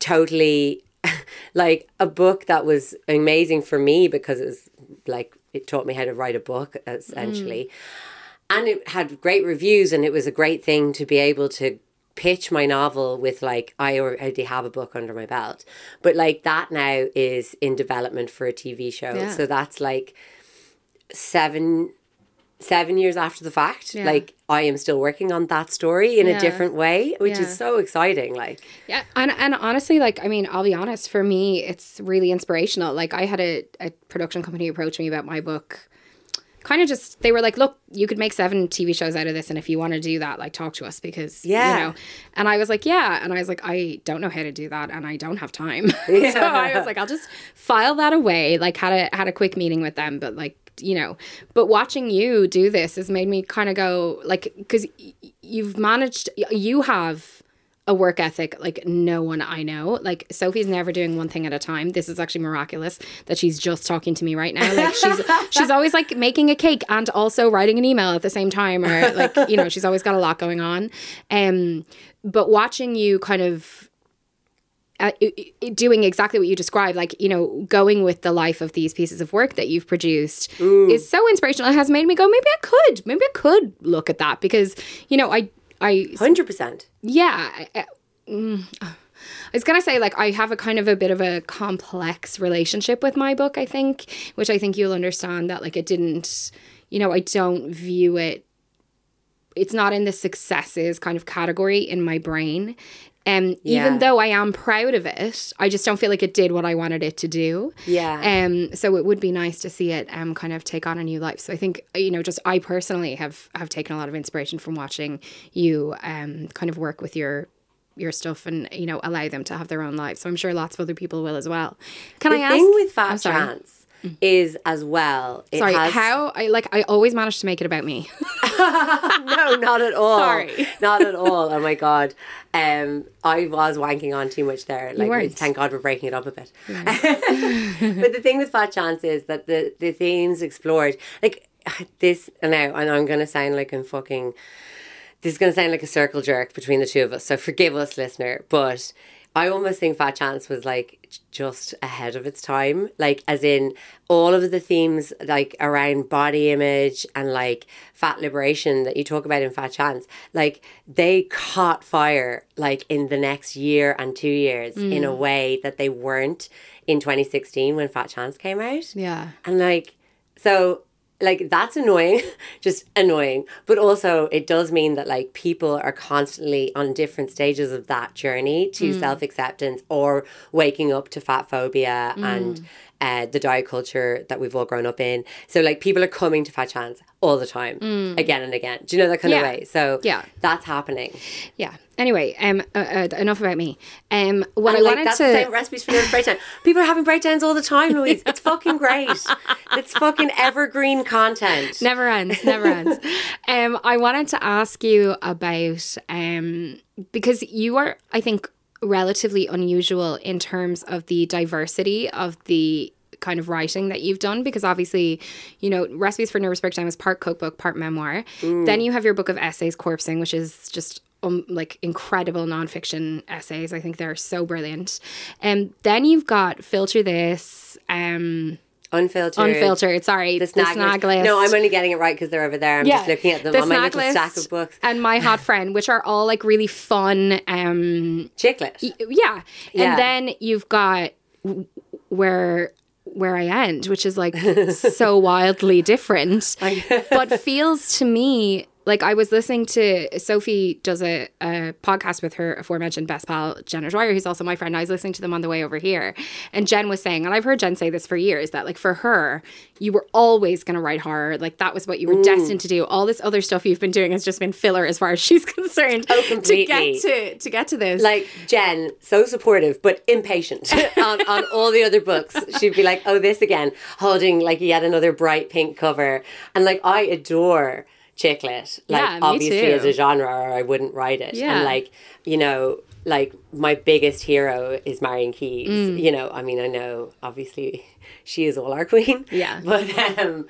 totally like a book that was amazing for me because it was like it taught me how to write a book essentially. Mm. And it had great reviews and it was a great thing to be able to pitch my novel with like I already have a book under my belt. But like that now is in development for a TV show. Yeah. so that's like seven seven years after the fact Yeah. like I am still working on that story in Yeah. a different way which Yeah. is so exciting like Yeah, and and honestly, like I mean, I'll be honest. For me, it's really inspirational. Like I had a, a production company approach me about my book. Kind of just they were like, "Look, you could make seven TV shows out of this, and if you want to do that, like talk to us because Yeah. you know." And I was like, "Yeah," and I was like, "I don't know how to do that, and I don't have time." <laughs> so I was like, "I'll just file that away." Like had a had a quick meeting with them, but like you know, but watching you do this has made me kind of go like because you've managed, you have a work ethic like no one I know. Like Sophie's never doing one thing at a time. This is actually miraculous that she's just talking to me right now. Like she's <laughs> she's always like making a cake and also writing an email at the same time or like you know, she's always got a lot going on. Um but watching you kind of uh, doing exactly what you described, like you know, going with the life of these pieces of work that you've produced is so inspirational. It has made me go, maybe I could, maybe I could look at that because you know, I, I, Hundred percent. yeah. I, I- mm, I was gonna say like I have a kind of a bit of a complex relationship with my book. I think, which I think you'll understand that like it didn't, you know, I don't view it it's not in the successes kind of category in my brain. Um, Yeah. even though I am proud of it, I just don't feel like it did what I wanted it to do. Yeah. Um, so it would be nice to see it um kind of take on a new life. So I think you know, just I personally have have taken a lot of inspiration from watching you um kind of work with your your stuff and you know allow them to have their own lives. So I'm sure lots of other people will as well. Can The I ask? thing with Fat sorry. Chance is as well. It Sorry, has, how I like I always manage to make it about me. <laughs> <laughs> no, not at all. Sorry. not at all. Oh my god, um, I was wanking on too much there. Like, thank God we're breaking it up a bit. <laughs> but the thing with Fat Chance is that the the themes explored, like this. Now, and I'm gonna sound like I'm fucking. This is gonna sound like a circle jerk between the two of us. So forgive us, listener, but. I almost think Fat Chance was like just ahead of its time. Like, as in all of the themes like around body image and like fat liberation that you talk about in Fat Chance, like they caught fire like in the next year and two years in a mm. way that they weren't in 2016 when Fat Chance came out. yeah. And like, so like that's annoying, <laughs> just annoying. But also, it does mean that like people are constantly on different stages of that journey to mm. self acceptance or waking up to fat phobia and mm. Uh, the diet culture that we've all grown up in. So like people are coming to Fat Chance all the time, again and again. Do you know that kind Yeah. of way? So Yeah. that's happening. Yeah. Anyway, um, uh, uh, enough about me. Um, what And, I like, wanted that's to the same recipes for nervous breakdown. People are having breakdowns all the time, Louise. It's fucking great. <laughs> It's fucking evergreen content. never ends, never ends. <laughs> Um, I wanted to ask you about um, because you are, I think, relatively unusual in terms of the diversity of the kind of writing that you've done because obviously you know recipes for nervous breakdown is part cookbook part memoir. Then you have your book of essays corpsing which is just um, like incredible nonfiction essays. I think they're so brilliant. And then you've got filter this um Unfiltered. unfiltered sorry The snag, list. No, I'm only getting it right because they're over there. I'm just looking at them the on my little stack list of books. and my hot <laughs> friend, which are all like really fun. Um, Chick lit. yeah. Yeah. and then you've got where where I end, which is like <laughs> so wildly different, <laughs> but feels to me like I was listening to Sophie does a, a podcast with her aforementioned best pal Jen O'Dwyer, who's also my friend. I was listening to them on the way over here, and Jen was saying, and I've heard Jen say this for years that like for her, you were always going to write horror, like that was what you were mm. destined to do. All this other stuff you've been doing has just been filler as far as she's <laughs> concerned. Oh, To get to to get to this, Like Jen, so supportive but impatient <laughs> <laughs> on, on all the other books. She'd be like, "Oh, this again," holding like yet another bright pink cover, and like I adore chick lit. Like Yeah, obviously too. as a genre, or I wouldn't write it. Yeah. And like you know, like my biggest hero is Marian Keyes. Mm. You know, I mean, I know obviously <laughs> she is all our queen. <laughs> Yeah. <laughs> But um,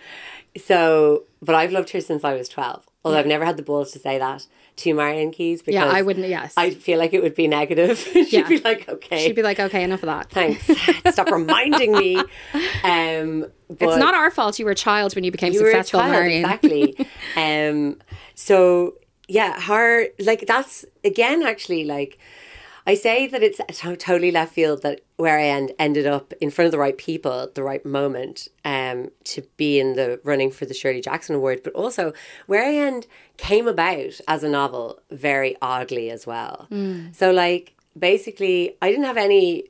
so, but I've loved her since I was twelve. Although I've never had the balls to say that to Marian Keyes because yeah, I wouldn't. Yes, I feel like it would be negative. <laughs> She'd Yeah. be like, okay, she'd be like, okay, enough of that. thanks. <laughs> Stop reminding me. Um, It's not our fault you were a child when you became you were a successful, child, Marion. exactly. <laughs> um, so yeah, her like that's again actually like I say that it's to- totally left field that where I end, ended up in front of the right people at the right moment um, to be in the running for the Shirley Jackson Award, but also where I end came about as a novel very oddly as well. So like basically, I didn't have any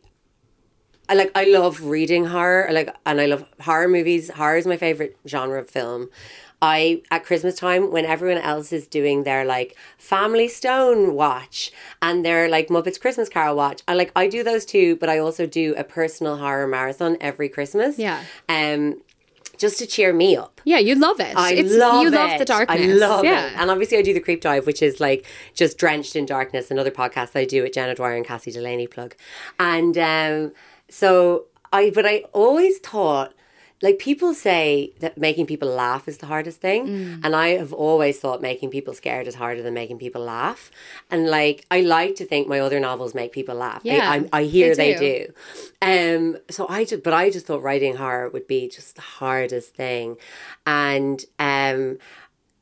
I like I love reading horror, like and I love horror movies. Horror is my favorite genre of film. I at Christmas time when everyone else is doing their like Family Stone watch and their like Muppets Christmas Carol watch, I like I do those too, but I also do a personal horror marathon every Christmas. Yeah. Um just to cheer me up. Yeah, you love it. I It's- love you it. love the darkness. I love yeah. it. And obviously, I do the creep dive, which is like just drenched in darkness. Another podcast I do with Jen O'Dwyer and Cassie Delaney plug. And um, so I, but I always thought. Like people say that making people laugh is the hardest thing, Mm. and I have always thought making people scared is harder than making people laugh. And like I like to think my other novels make people laugh. I- Yeah, I, I, hear they they do. do. Um, so I just, but I just thought writing horror would be just the hardest thing, and um,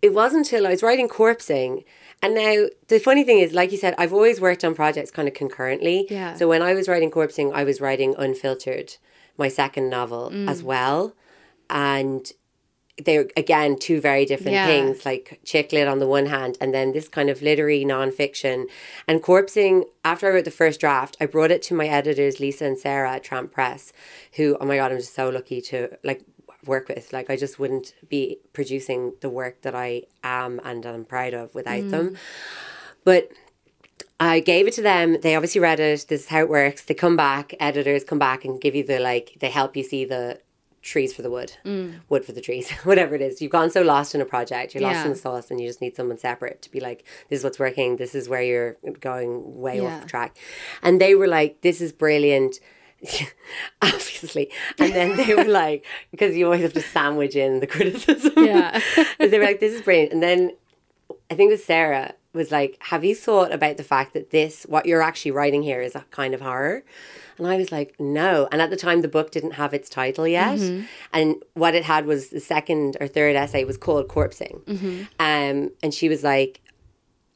it wasn't until I was writing Corpsing. And now the funny thing is, like you said, I've always worked on projects kind of concurrently. Yeah. So when I was writing Corpsing, I was writing Unfiltered, my second novel Mm. as well, and they're again two very different Yeah. things like chick lit on the one hand and then this kind of literary nonfiction. And corpsing after i wrote the first draft i brought it to my editors lisa and sarah at tramp press who oh my god i'm just so lucky to like work with. Like i just wouldn't be producing the work that i am and i'm proud of without them. But I gave it to them. They obviously read it. This is how it works. They come back, editors come back and give you the like, they help you see the trees for the wood, mm. wood for the trees, <laughs> whatever it is. You've gone so lost in a project, you're lost Yeah. in the sauce, and you just need someone separate to be like, this is what's working, this is where you're going way Yeah. off track. And they were like, this is brilliant. <laughs> Obviously, and then they were <laughs> like, because you always have to sandwich in the criticism. Yeah. they were like, this is brilliant. And then I think it was Sarah was like, Have you thought about the fact that this, what you're actually writing here, is a kind of horror? And I was like, No. And at the time, the book didn't have its title yet. And what it had was the second or third essay was called Corpsing. Um, and she was like,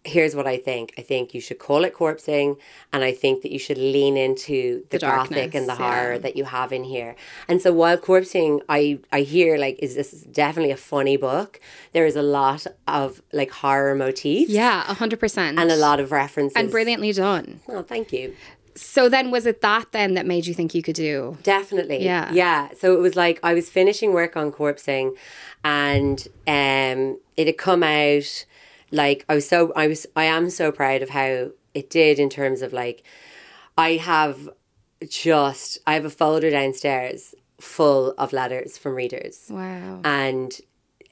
Here's what I think. I think you should call it corpsing, and I think that you should lean into the, The gothic and the darkness, yeah. horror that you have in here. And so while corpsing, I I hear like is this definitely a funny book. There is a lot of like horror motifs. Yeah, a hundred percent. And a lot of references. and brilliantly done. Oh, thank you. So then, was it that then that made you think you could do? Definitely. Yeah. Yeah. So it was like I was finishing work on corpsing and um it had come out like I was so I was I am so proud of how it did in terms of like I have just I have a folder downstairs full of letters from readers. Wow. and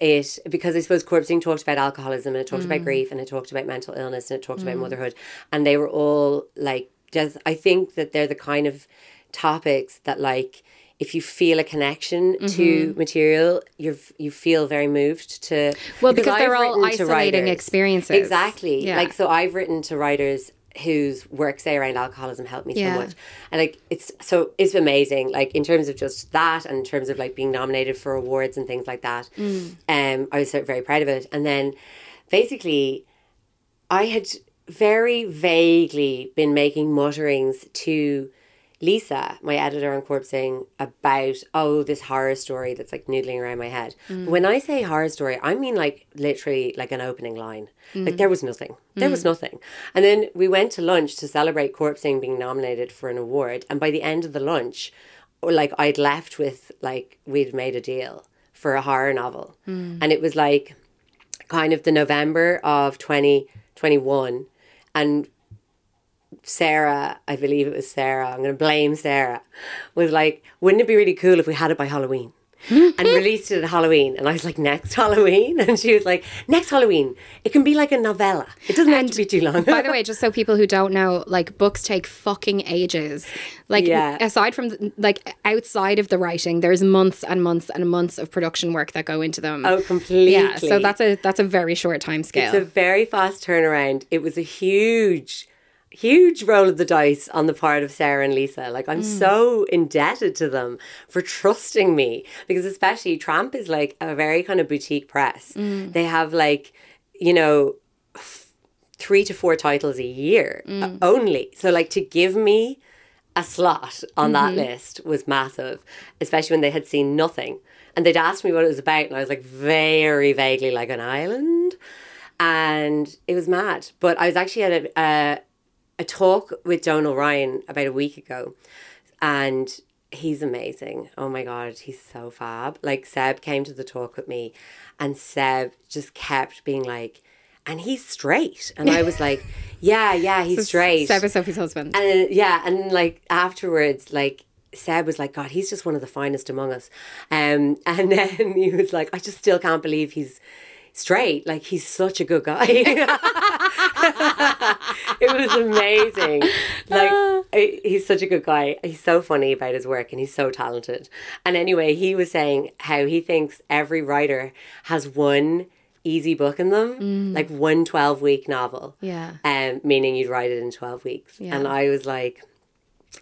it because I suppose corpsing talked about alcoholism and it talked about mm. grief and it talked about mental illness and it talked about mm. motherhood and they were all like just I think that they're the kind of topics that like if you feel a connection to material you're you feel very moved to Well, because they're I've all isolating experiences. exactly Yeah. like so I've written to writers whose work say around alcoholism helped me Yeah. so much and like it's so it's amazing like in terms of just that and in terms of like being nominated for awards and things like that Mm. um i was very proud of it and then basically i had very vaguely been making mutterings to Lisa, my editor on Corpsing, about oh this horror story that's like noodling around my head. Mm. But when I say horror story, I mean like literally like an opening line. Mm. Like there was nothing. There was mm. nothing. And then we went to lunch to celebrate Corpsing being nominated for an award. And by the end of the lunch, like I'd left with like we'd made a deal for a horror novel. And it was like kind of the November of 2021 and Sarah, I believe it was Sarah, I'm going to blame Sarah, was like, wouldn't it be really cool if we had it by Halloween? <laughs> and released it at Halloween. And I was like, next Halloween? <laughs> And she was like, next Halloween. It can be like a novella. It doesn't have to be too long. By the way, <laughs> just so people who don't know, like books take fucking ages. Like Yeah. aside from like outside of the writing, there's months and months and months of production work that go into them. oh, completely. yeah. So that's a that's a very short time scale. It's a very fast turnaround. It was a huge, huge roll of the dice on the part of Sarah and Lisa. Like, I'm mm. so indebted to them for trusting me because, especially, Tramp is like a very kind of boutique press. Mm. They have, like, you know, f- three to four titles a year uh, mm. only. So, like, to give me a slot on that mm-hmm. list was massive, especially when they had seen nothing. And they'd asked me what it was about, and I was like, very vaguely, like an island. And it was mad. But I was actually at a, a, a talk with Donal Ryan about a week ago, and he's amazing. Oh my God, he's so fab. Like, Seb came to the talk with me, and Seb just kept being like, and he's straight. And I was like, <laughs> yeah, yeah, he's straight. Seb is Sophie's husband. And yeah, and like afterwards, like Seb was like, God, he's just one of the finest among us. Um, <laughs> and then he was like, I just still can't believe he's straight. Like he's such a good guy. <laughs> it was amazing. Like he's such a good guy. He's so funny about his work and he's so talented. And anyway, he was saying how he thinks every writer has one easy book in them, like one 12 week novel. Yeah. Um, meaning you'd write it in 12 weeks. Yeah. And I was like,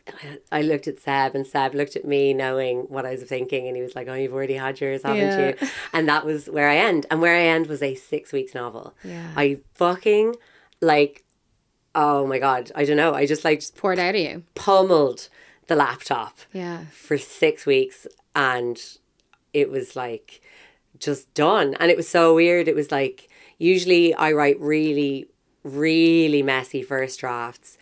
I- I looked at Seb and Seb looked at me knowing what I was thinking and he was like, Oh, you've already had yours, haven't Yeah. you? And that was where I end. And where I end was a six weeks novel. Yeah. I fucking like oh my god, I don't know. I just like just Poured out of you. pummeled the laptop Yeah. for six weeks and it was like just done. And it was so weird. It was like usually I write really, really messy first drafts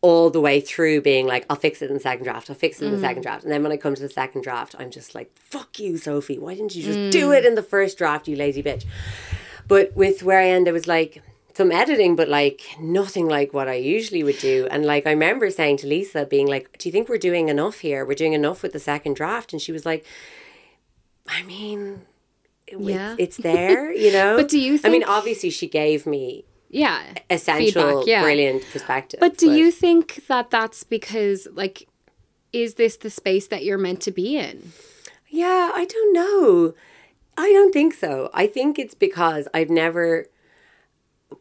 all the way through being like, I'll fix it in the second draft, I'll fix it in the mm. second draft. And then when I come to the second draft, I'm just like, fuck you, Sophie. Why didn't you just do mm. it in the first draft, you lazy bitch? But with where I end, it was like some editing, but like nothing like what I usually would do. And like I remember saying to Lisa, being like, Do you think we're doing enough here? We're doing enough with the second draft. And she was like, I mean, Yeah. it's, it's there, you <laughs> know? But do you I mean, obviously, she gave me Yeah. essential, Feedback, yeah. brilliant perspective. But do you think that that's because, like, is this the space that you're meant to be in? Yeah, I don't know. I don't think so. I think it's because I've never.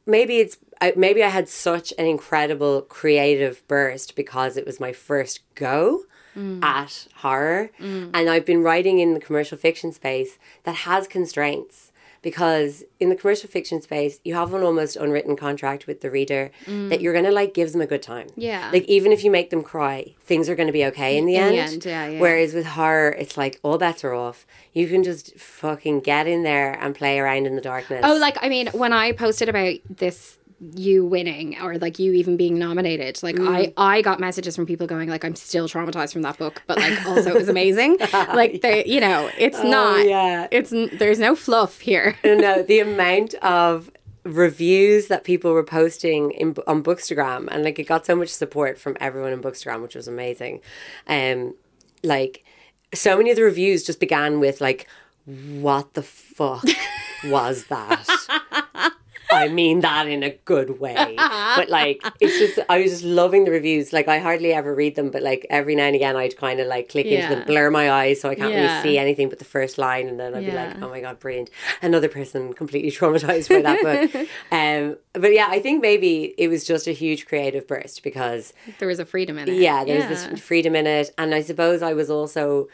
Maybe it's I- maybe I had such an incredible creative burst because it was my first go mm. at horror, mm. and I've been writing in the commercial fiction space that has constraints. Because in the commercial fiction space, you have an almost unwritten contract with the reader mm. that you're gonna like give them a good time. Yeah. Like even if you make them cry, things are gonna be okay in the In end. the end, yeah, yeah. Whereas with horror, it's like all bets are off. You can just fucking get in there and play around in the darkness. Oh, like, I mean, when I posted about this, you winning or like you even being nominated, like, Mm. I, I got messages from people going, like, I'm still traumatized from that book, but like, also it was amazing. <laughs> like, they, you know, it's not, Oh, yeah. it's, there's no fluff here. no, the amount of reviews that people were posting in on Bookstagram, and like it got so much support from everyone in Bookstagram, which was amazing. Um, like so many of the reviews just began with like, "What the fuck <laughs> was that?" I mean that in a good way. But like it's just I was just loving the reviews. Like I hardly ever read them, but like every now and again I'd kind of like click into Yeah. them, blur my eyes so I can't Yeah. really see anything but the first line and then I'd be like, Oh my god, brilliant. Another person completely <laughs> traumatized by that book. um but yeah, I think maybe it was just a huge creative burst because There was a freedom in it. yeah, there's this freedom in it. And I suppose I was also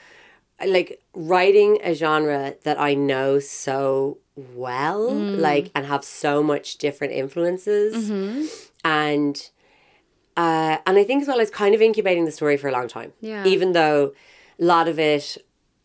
like writing a genre that I know so well, Mm. like, and have so much different influences. Mm-hmm. And, uh, and I think as well, I was kind of incubating the story for a long time. Yeah. Even though a lot of it,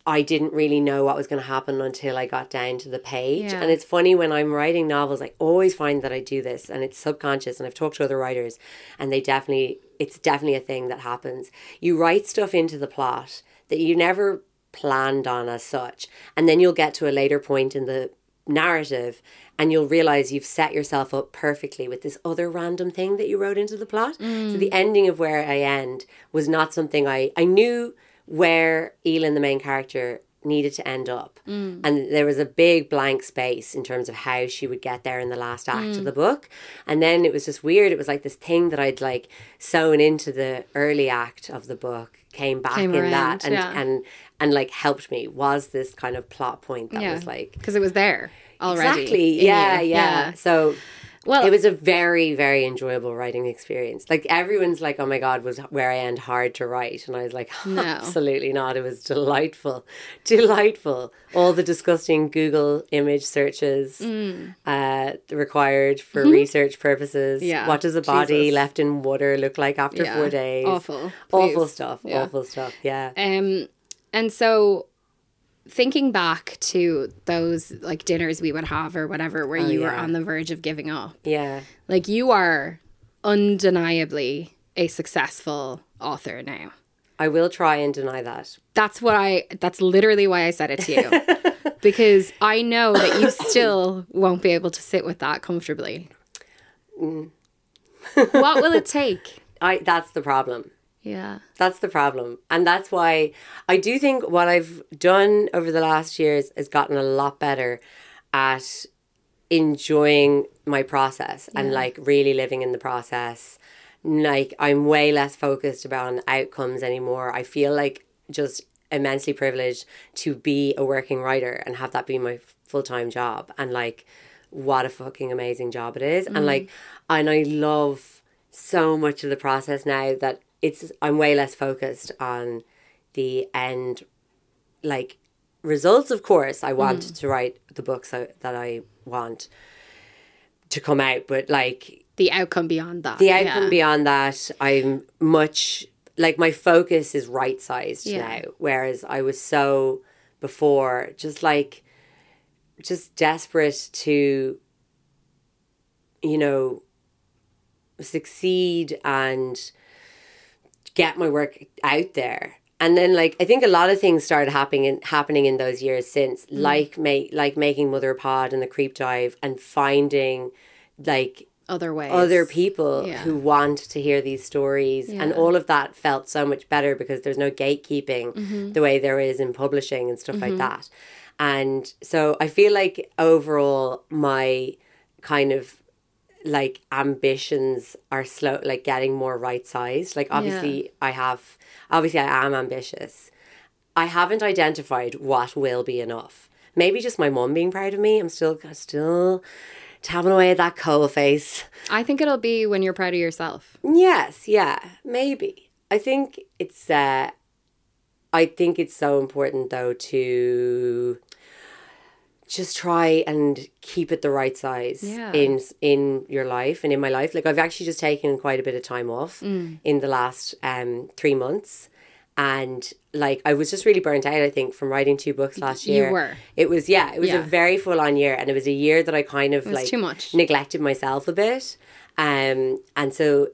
I didn't really know what was going to happen until I got down to the page. Yeah. And it's funny when I'm writing novels, I always find that I do this and it's subconscious. And I've talked to other writers and they definitely, it's definitely a thing that happens. You write stuff into the plot that you never planned on as such. And then you'll get to a later point in the narrative and you'll realize you've set yourself up perfectly with this other random thing that you wrote into the plot. So mm. the ending of where I end was not something I I knew where Aoileann, the main character, needed to end up. Mm. And there was a big blank space in terms of how she would get there in the last act of mm. the book. And then it was just weird. It was like this thing that I'd like sewn into the early act of the book came back Came in around, that and, yeah. and and like helped me was this kind of plot point that Yeah. was like Because it was there already. Exactly. in Yeah, yeah, So Well, it was a very, very enjoyable writing experience. Like everyone's like, "Oh my god, was where I end hard to write?" And I was like, No. <laughs> "Absolutely not. It was delightful, delightful. All the disgusting Google image searches uh, required for research purposes. Mm. Yeah. What does a body Jesus. left in water look like after Yeah. four days? Awful. awful stuff. Yeah. Awful stuff. Yeah. Um, and so thinking back to those like dinners we would have or whatever, where you were Oh, on the verge of giving up, yeah. like you are undeniably a successful author now. I will try and deny that. That's what I, that's literally why I said it to you. <laughs> because I know that you still won't be able to sit with that comfortably. Mm. what will it take? <laughs> I that's the problem. Yeah. That's the problem. And that's why I do think what I've done over the last years has gotten a lot better at enjoying my process and like really living in the process. Like I'm way less focused about on outcomes anymore. I feel like just immensely privileged to be a working writer and have that be my full time job. And like what a fucking amazing job it is. And mm-hmm. like and I love so much of the process now that it's I'm way less focused on the end like results of course I want mm. to write the books I, that I want to come out but like The outcome beyond that. the outcome yeah. beyond that I'm much like my focus is right sized Yeah. now whereas I was so before just like just desperate to you know succeed and get my work out there and then like i think a lot of things started happening in, happening in those years since like make like making mother pod and the creep dive and finding like other ways. other people Yeah. who want to hear these stories and all of that felt so much better because there's no gatekeeping Mm-hmm. the way there is in publishing and stuff like that and so i feel like overall my kind of like ambitions are slow like getting more right sized like obviously i have obviously i am ambitious. I haven't identified what will be enough. Maybe just my mom being proud of me. I'm still still tapping away at that coal face. I think it'll be when you're proud of yourself. Yes, yeah, maybe. I think it's uh I think it's so important though to just try and keep it the right size Yeah. in in your life and in my life. Like I've actually just taken quite a bit of time off Mm. in the last um 3 months and like I was just really burnt out I think from writing two books last year, you were. It was yeah, it was Yeah. a very full on year and it was a year that I kind of like too much. neglected myself a bit. Um, and so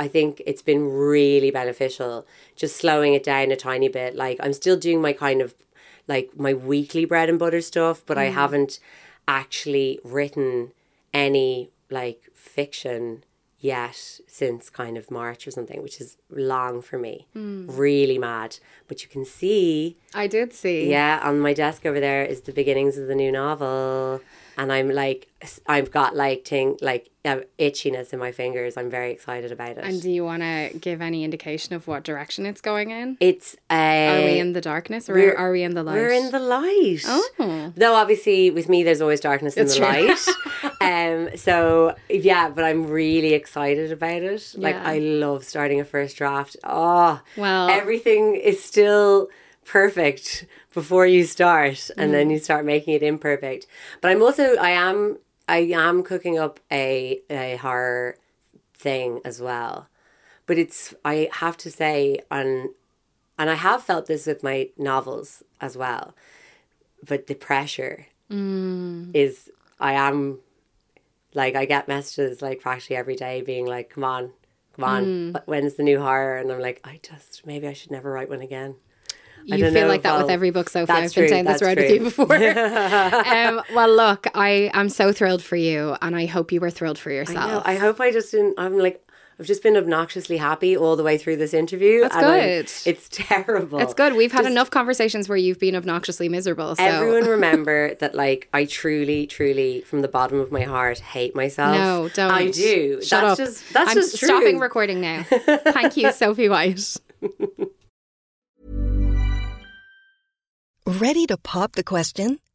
I think it's been really beneficial just slowing it down a tiny bit. Like I'm still doing my kind of like my weekly bread and butter stuff, but I mm. haven't actually written any like fiction yet since kind of March or something, which is long for me. Really mad. But you can see I did see. yeah, on my desk over there is the beginnings of the new novel, and I'm like, I've got like ting like uh, itchiness in my fingers. I'm very excited about it. And do you want to give any indication of what direction it's going in? it's uh, Are we in the darkness or are we in the light? We're in the light. Oh. Though obviously with me there's always darkness in It's the true. light. <laughs> um so yeah, but I'm really excited about it. Like Yeah. I love starting a first draft. Oh Well- everything is still perfect before you start and Mm. then you start making it imperfect. But I'm also I am I am cooking up a a horror thing as well. But it's I have to say on and I have felt this with my novels as well. But the pressure is I am like I get messages like practically every day being like, Come on, come on, wh- when's the new hire? And I'm like, I just maybe I should never write one again. I You feel know like that with every book, Sophie. I've been true, saying this that's right with you before. <laughs> um, well, look, I am so thrilled for you, and I hope you were thrilled for I yourself. know. I hope I just didn't. I'm like, I've just been obnoxiously happy all the way through this interview. That's and I'm- good. It's <laughs> terrible. it's good. We've had Just enough conversations where you've been obnoxiously miserable. So Everyone <laughs> remember that, like, I truly, truly, from the bottom of my heart, hate myself. no, don't. I do. Shut that's up. Just, that's I'm just true. stopping recording now. <laughs> Thank you, Sophie White. Ready to pop the question?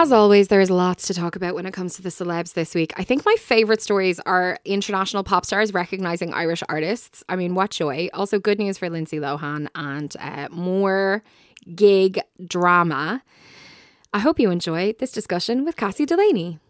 As always, there's lots to talk about when it comes to the celebs this week. I think my favorite stories are international pop stars recognizing Irish artists. I mean, what joy. Also, good news for Lindsay Lohan and uh, more gig drama. I hope you enjoy this discussion with Cassie Delaney.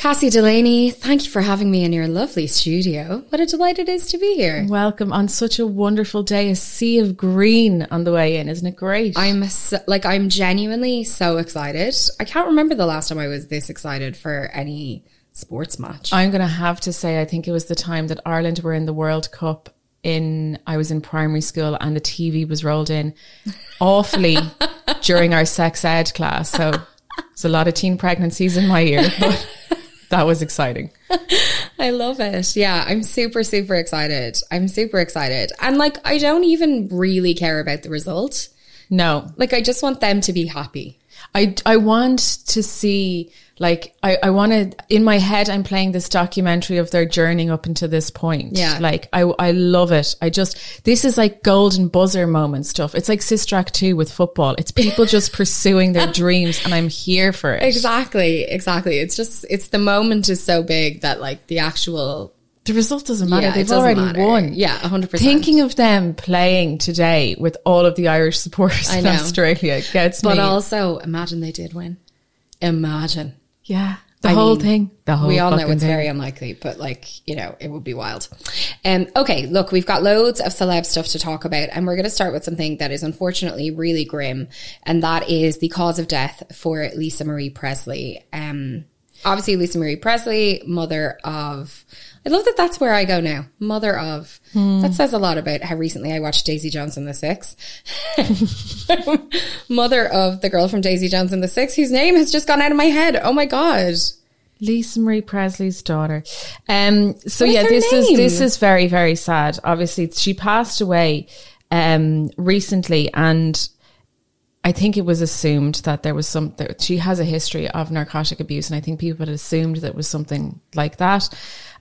Cassie Delaney, thank you for having me in your lovely studio. What a delight it is to be here. Welcome on such a wonderful day, a sea of green on the way in. Isn't it great? I'm so, like, I'm genuinely so excited. I can't remember the last time I was this excited for any sports match. I'm going to have to say, I think it was the time that Ireland were in the World Cup. In I was in primary school and the TV was rolled in <laughs> awfully during our sex ed class. So it's a lot of teen pregnancies in my ear. But <laughs> that was exciting. <laughs> I love it. Yeah, I'm super, super excited. I'm super excited. And like, I don't even really care about the result. No. Like, I just want them to be happy. I, I want to see, like, I, I want to, in my head, I'm playing this documentary of their journey up until this point. Yeah. Like, I, I love it. I just, this is like golden buzzer moment stuff. It's like Sister Act 2 with football. It's people just <laughs> pursuing their dreams and I'm here for it. Exactly. Exactly. It's just, it's the moment is so big that like the actual the result doesn't matter. Yeah, They've doesn't already matter. won. Yeah, 100%. Thinking of them playing today with all of the Irish supporters in. Australia gets But me. But also, imagine they did win. Imagine. Yeah, the I whole mean, thing. The whole we all know it's thing. very unlikely, but like, you know, it would be wild. Um, okay, look, we've got loads of celeb stuff to talk about, and we're going to start with something that is unfortunately really grim, and that is the cause of death for Lisa Marie Presley. Um, obviously, Lisa Marie Presley, mother of. I love that that's where I go now. Mother of. That says a lot about how recently I watched Daisy Jones and the Six. <laughs> mother of the girl from Daisy Jones and the Six, whose name has just gone out of my head. Oh my God. Lisa Marie Presley's daughter. Um, so What is yeah, her this is this is very very sad. Obviously, she passed away um, recently, and I think it was assumed that there was some. That she has a history of narcotic abuse, and I think people had assumed that it was something like that.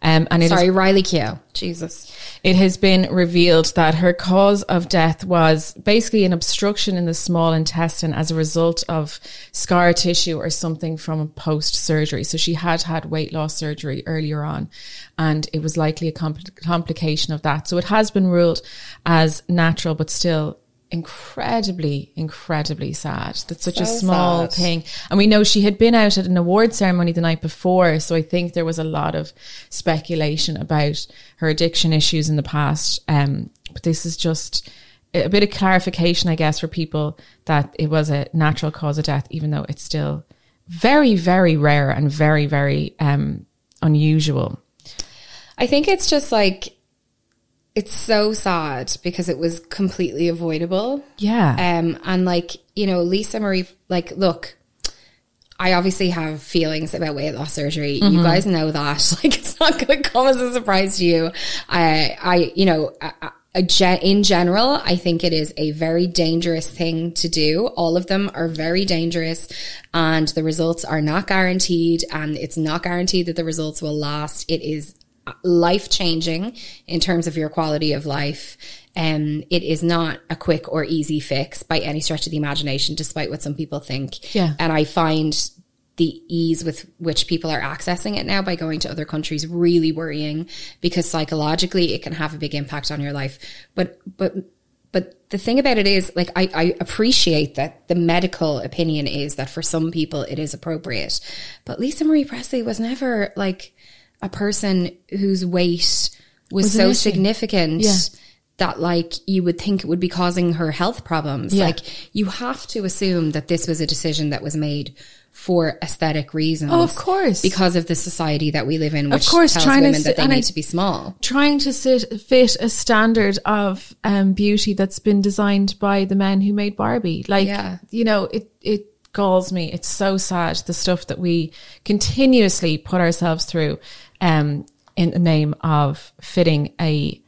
Um, and it is Sorry, Riley Keough. Jesus. it has been revealed that her cause of death was basically an obstruction in the small intestine as a result of scar tissue or something from post surgery. So she had had weight loss surgery earlier on, and it was likely a compl- complication of that. So it has been ruled as natural, but still incredibly, incredibly sad. That's such a small sad. thing. And we know she had been out at an award ceremony the night before. So I think there was a lot of speculation about her addiction issues in the past. Um, but this is just a bit of clarification, I guess, for people that it was a natural cause of death, even though it's still very, very rare and very, very um, unusual. I think it's just like it's so sad because it was completely avoidable. Yeah. Um and like, you know, Lisa Marie like look, I obviously have feelings about weight loss surgery. You guys know that. <laughs> Like it's not going to come as a surprise to you. I I you know, I, I, a ge- in general, I think it is a very dangerous thing to do. All of them are very dangerous and the results are not guaranteed and it's not guaranteed that the results will last. It is life changing in terms of your quality of life. Um, it is not a quick or easy fix by any stretch of the imagination, despite what some people think. Yeah. And I find the ease with which people are accessing it now by going to other countries really worrying because psychologically it can have a big impact on your life. But, but, but the thing about it is, like, I, I appreciate that the medical opinion is that for some people it is appropriate. But Lisa Marie Presley was never like a person whose weight was, Was so significant Yeah. that like you would think it would be causing her health problems. Yeah. Like you have to assume that this was a decision that was made for aesthetic reasons. Oh, of course. Because of the society that we live in, which course, tells trying to women sit- that they need I- to be small. trying to sit, fit a standard of um, beauty that's been designed by the men who made Barbie. Like, Yeah. you know, it it galls me. It's so sad the stuff that we continuously put ourselves through, um, in the name of fitting a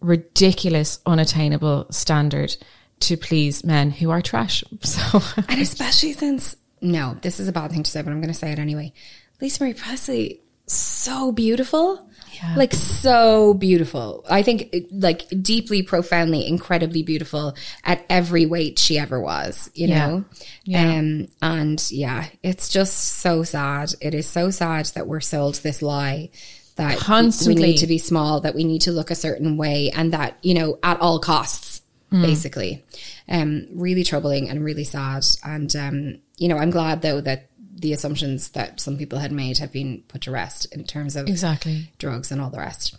ridiculous, unattainable standard to please men who are trash. <laughs> So, And especially since, no, this is a bad thing to say, but I'm going to say it anyway. Lisa Marie Presley, so beautiful. Like, so beautiful. I think, like, deeply, profoundly, incredibly beautiful at every weight she ever was, you Yeah. know? Yeah. Um, and yeah, it's just so sad. It is so sad that we're sold this lie that we Constantly. need to be small, that we need to look a certain way, and that, you know, at all costs, basically. Um, really troubling and really sad. And, um, you know, I'm glad though that the assumptions that some people had made have been put to rest in terms of exactly. drugs and all the rest.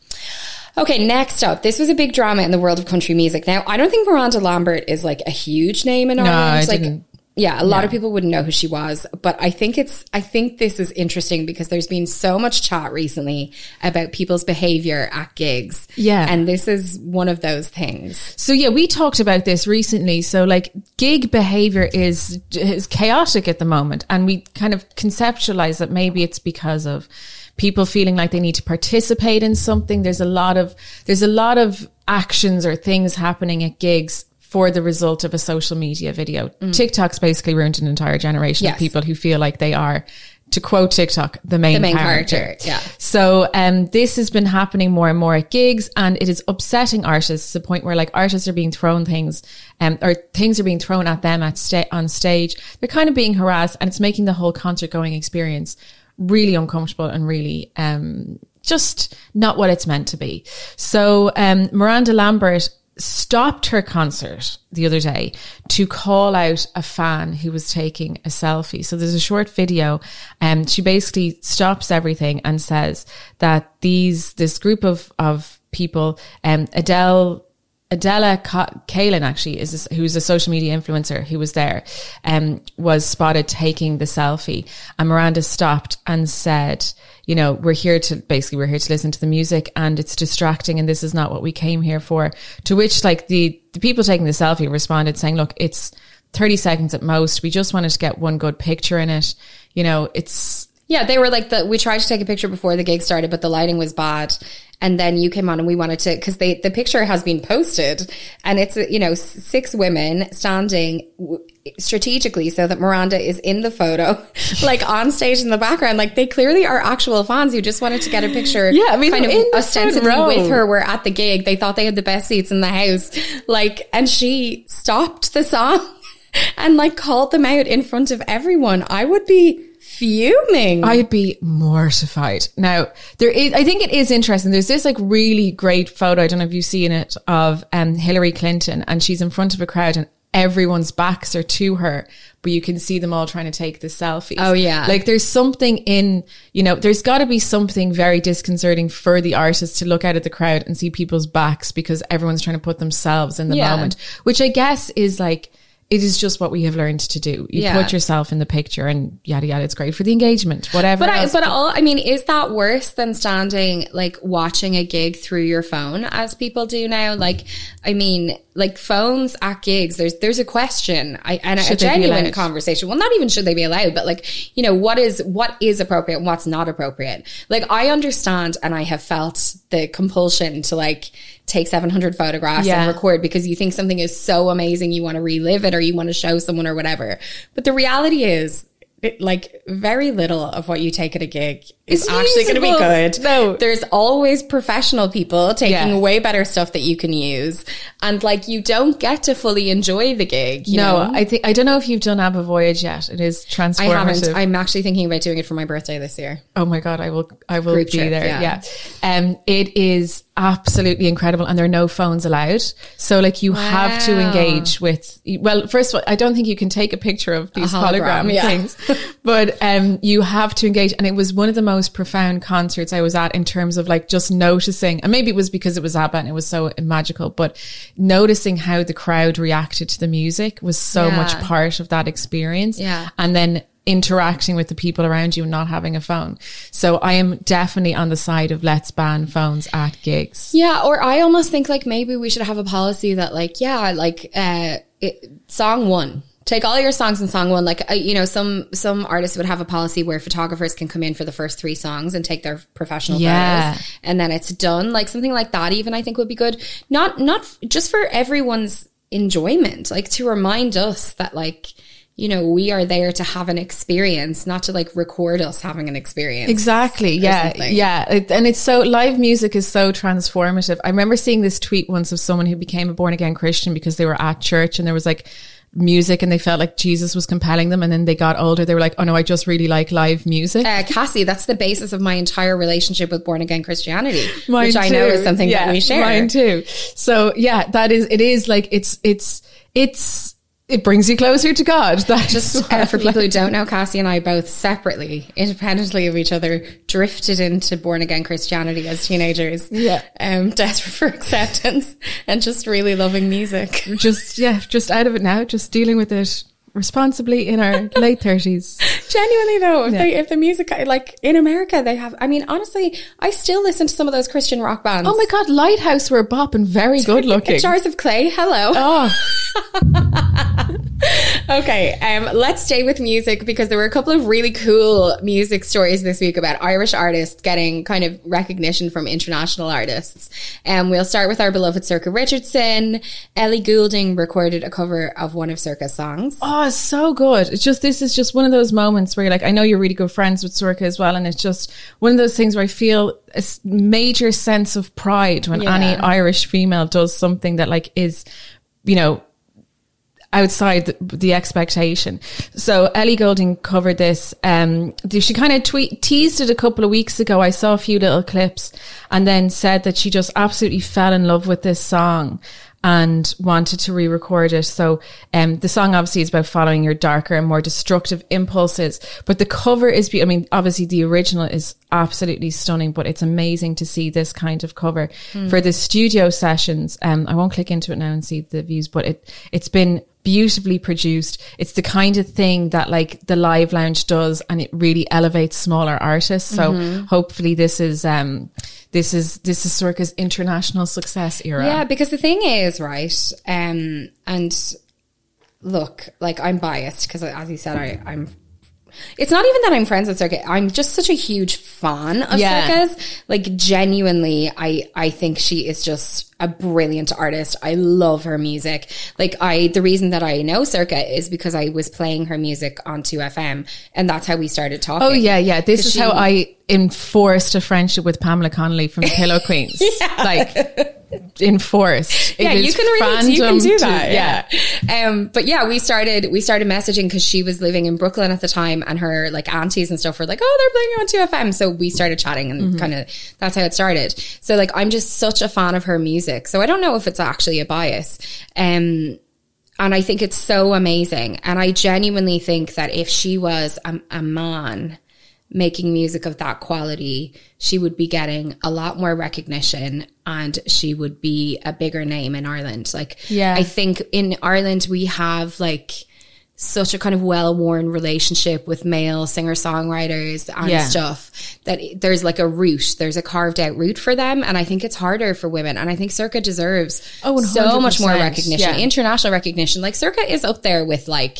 Okay, next up, this was a big drama in the world of country music. Now, I don't think Miranda Lambert is like a huge name in Ireland. I like, didn't- yeah, a lot of people wouldn't know who she was, but I think it's, I think this is interesting because there's been so much chat recently about people's behavior at gigs. Yeah. And this is one of those things. So yeah, we talked about this recently. So like gig behavior is is chaotic at the moment, and we kind of conceptualize that maybe it's because of people feeling like they need to participate in something. There's a lot of there's a lot of actions or things happening at gigs for the result of a social media video. TikTok's basically ruined an entire generation Yes. of people who feel like they are, to quote TikTok, the main, The main character. character, yeah. So um, this has been happening more and more at gigs, and it is upsetting artists to the point where like artists are being thrown things, um, or things are being thrown at them at sta- on stage. They're kind of being harassed, and it's making the whole concert going experience really uncomfortable and really um, just not what it's meant to be. So um, Miranda Lambert stopped her concert the other day to call out a fan who was taking a selfie. So there's a short video and she basically stops everything and says that these, this group of, of people, um, Adele, Adela Ka- Kalin actually is this, who's a social media influencer who was there, um, was spotted taking the selfie, and Miranda stopped and said, "You know, we're here to basically we're here to listen to the music, and it's distracting, and this is not what we came here for." To which, like the the people taking the selfie responded saying, "Look, it's." 30 seconds at most. We just wanted to get one good picture in it. You know, it's Yeah, they were like the. We tried to take a picture before the gig started, but the lighting was bad. And then you came on, and we wanted to because they the picture has been posted, and it's you know six women standing strategically so that Miranda is in the photo, <laughs> like on stage in the background. Like they clearly are actual fans who just wanted to get a picture. Yeah, I mean, kind of in ostensibly with her. We're at the gig. They thought they had the best seats in the house. Like, and she stopped the song <laughs> and like called them out in front of everyone. I would be fuming. I'd be mortified. Now, there is, I think it is interesting. There's this like really great photo. I don't know if you've seen it of um, Hillary Clinton and she's in front of a crowd and everyone's backs are to her, but you can see them all trying to take the selfies. Oh, yeah. Like there's something in, you know, there's got to be something very disconcerting for the artist to look out at the crowd and see people's backs because everyone's trying to put themselves in the Yeah. moment, which I guess is like, it is just what we have learned to do. You Yeah. put yourself in the picture and yada yada. It's great for the engagement, whatever. But I, but all, I mean, is that worse than standing like watching a gig through your phone as people do now? Like, I mean, like phones at gigs, there's, there's a question I, and a Should be genuine conversation. Well, not even should they be allowed, but like, you know, what is, what is appropriate and what's not appropriate? Like, I understand and I have felt the compulsion to like take 700 photographs Yeah. and record because you think something is so amazing. You want to relive it or you want to show someone or whatever. But the reality is, it, like very little of what you take at a gig is It's actually going to be good. No. there's always professional people taking Yeah. way better stuff that you can use, and like you don't get to fully enjoy the gig. You no, know? I think I don't know if you've done ABBA Voyage yet. It is transformative. I haven't. I'm actually thinking about doing it for my birthday this year. oh my god, I will. I will Group be trip, there. yeah. Yeah. Um, it is absolutely incredible, and there are no phones allowed. So like you have to engage with. Well, first of all, I don't think you can take a picture of these hologram, hologram, yeah. things, but um, you have to engage, and it was one of the most most profound concerts I was at in terms of like just noticing, and maybe it was because it was ABBA and it was so magical, but noticing how the crowd reacted to the music was so Yeah. much part of that experience. Yeah. And then interacting with the people around you and not having a phone. So I am definitely on the side of let's ban phones at gigs. Yeah, or I almost think like maybe we should have a policy that like yeah, like uh it, song 1 Take all your songs in song one. Like uh, you know, some some artists would have a policy where photographers can come in for the first three songs and take their professional Yeah. photos, and then it's done. Like something like that. Even I think would be good. Not not f- just for everyone's enjoyment. Like to remind us that like you know we are there to have an experience, not to like record us having an experience. Exactly. Yeah. something. Yeah. And it's so live music is so transformative. I remember seeing this tweet once of someone who became a born again Christian because they were at church and there was like music and they felt like Jesus was compelling them. And then they got older. They were like, oh no, I just really like live music. uh, Cassie, that's the basis of my entire relationship with born again Christianity, <laughs> Mine which I know is something Yeah, that we share. Mine too. So yeah, that is, it is like, it's, it's, it's, it brings you closer to God. <laughs> That's Just uh, for people who don't know, Cassie and I both separately, independently of each other, drifted into born again Christianity as teenagers. Yeah. um, desperate <laughs> for acceptance and just really loving music. just, yeah, just out of it now, just dealing with it responsibly in our late thirties. <laughs> Genuinely though, if, Yeah. they, if the music like in America, they have. I mean, honestly, I still listen to some of those Christian rock bands. Oh my God, Lighthouse were a bop and very good looking. Jars of Clay, hello. Oh, <laughs> Okay, um, let's stay with music because there were a couple of really cool music stories this week about Irish artists getting kind of recognition from international artists. And we'll start with our beloved Sorcha Richardson. Ellie Goulding recorded a cover of one of Sorcha's songs. oh, it's so good. It's just, this is just one of those moments where you're like, I know you're really good friends with Sorcha as well. And it's just one of those things where I feel a major sense of pride when Yeah. any Irish female does something that like is, you know, outside the, the expectation. So Ellie Goulding covered this. Um, she kind of tweet teased it a couple of weeks ago. I saw a few little clips and then said that she just absolutely fell in love with this song and wanted to re-record it. So, um, the song obviously is about following your darker and more destructive impulses, but the cover is, be- I mean, obviously the original is absolutely stunning, but it's amazing to see this kind of cover for the studio sessions. Um, I won't click into it now and see the views, but it, it's been beautifully produced. It's the kind of thing that like the live lounge does and it really elevates smaller artists. So hopefully this is, um, this is, this is Sorcha's international success era. Yeah, because the thing is, right, um, and look, like I'm biased because, as you said, I, I'm. It's not even that I'm friends with Sorcha. I'm just such a huge fan of Yeah. Sorcha's. Like genuinely, I I think she is just a brilliant artist. I love her music. Like I, the reason that I know Sorcha is because I was playing her music on 2FM, and that's how we started talking. Oh yeah, yeah. This is she- how I enforced a friendship with Pamela Connolly from the Pillow Queens. <laughs> Like enforced. It yeah, you can really you can do to- that. yeah. Um, but yeah, we started we started messaging because she was living in Brooklyn at the time, and her like aunties and stuff were like, "Oh, they're playing on two FM." So we started chatting, and Mm-hmm. kind of that's how it started. So like, I'm just such a fan of her music. So I don't know if it's actually a bias. Um, and I think it's so amazing. And I genuinely think that if she was a, a man making music of that quality, she would be getting a lot more recognition and she would be a bigger name in Ireland. Like, Yeah. I think in Ireland we have like such a kind of well-worn relationship with male singer-songwriters and Yeah. stuff that there's like a route, there's a carved out route for them. And I think it's harder for women. And I think Sorcha deserves Oh, so much more recognition, yeah. international recognition. Like Sorcha is up there with like,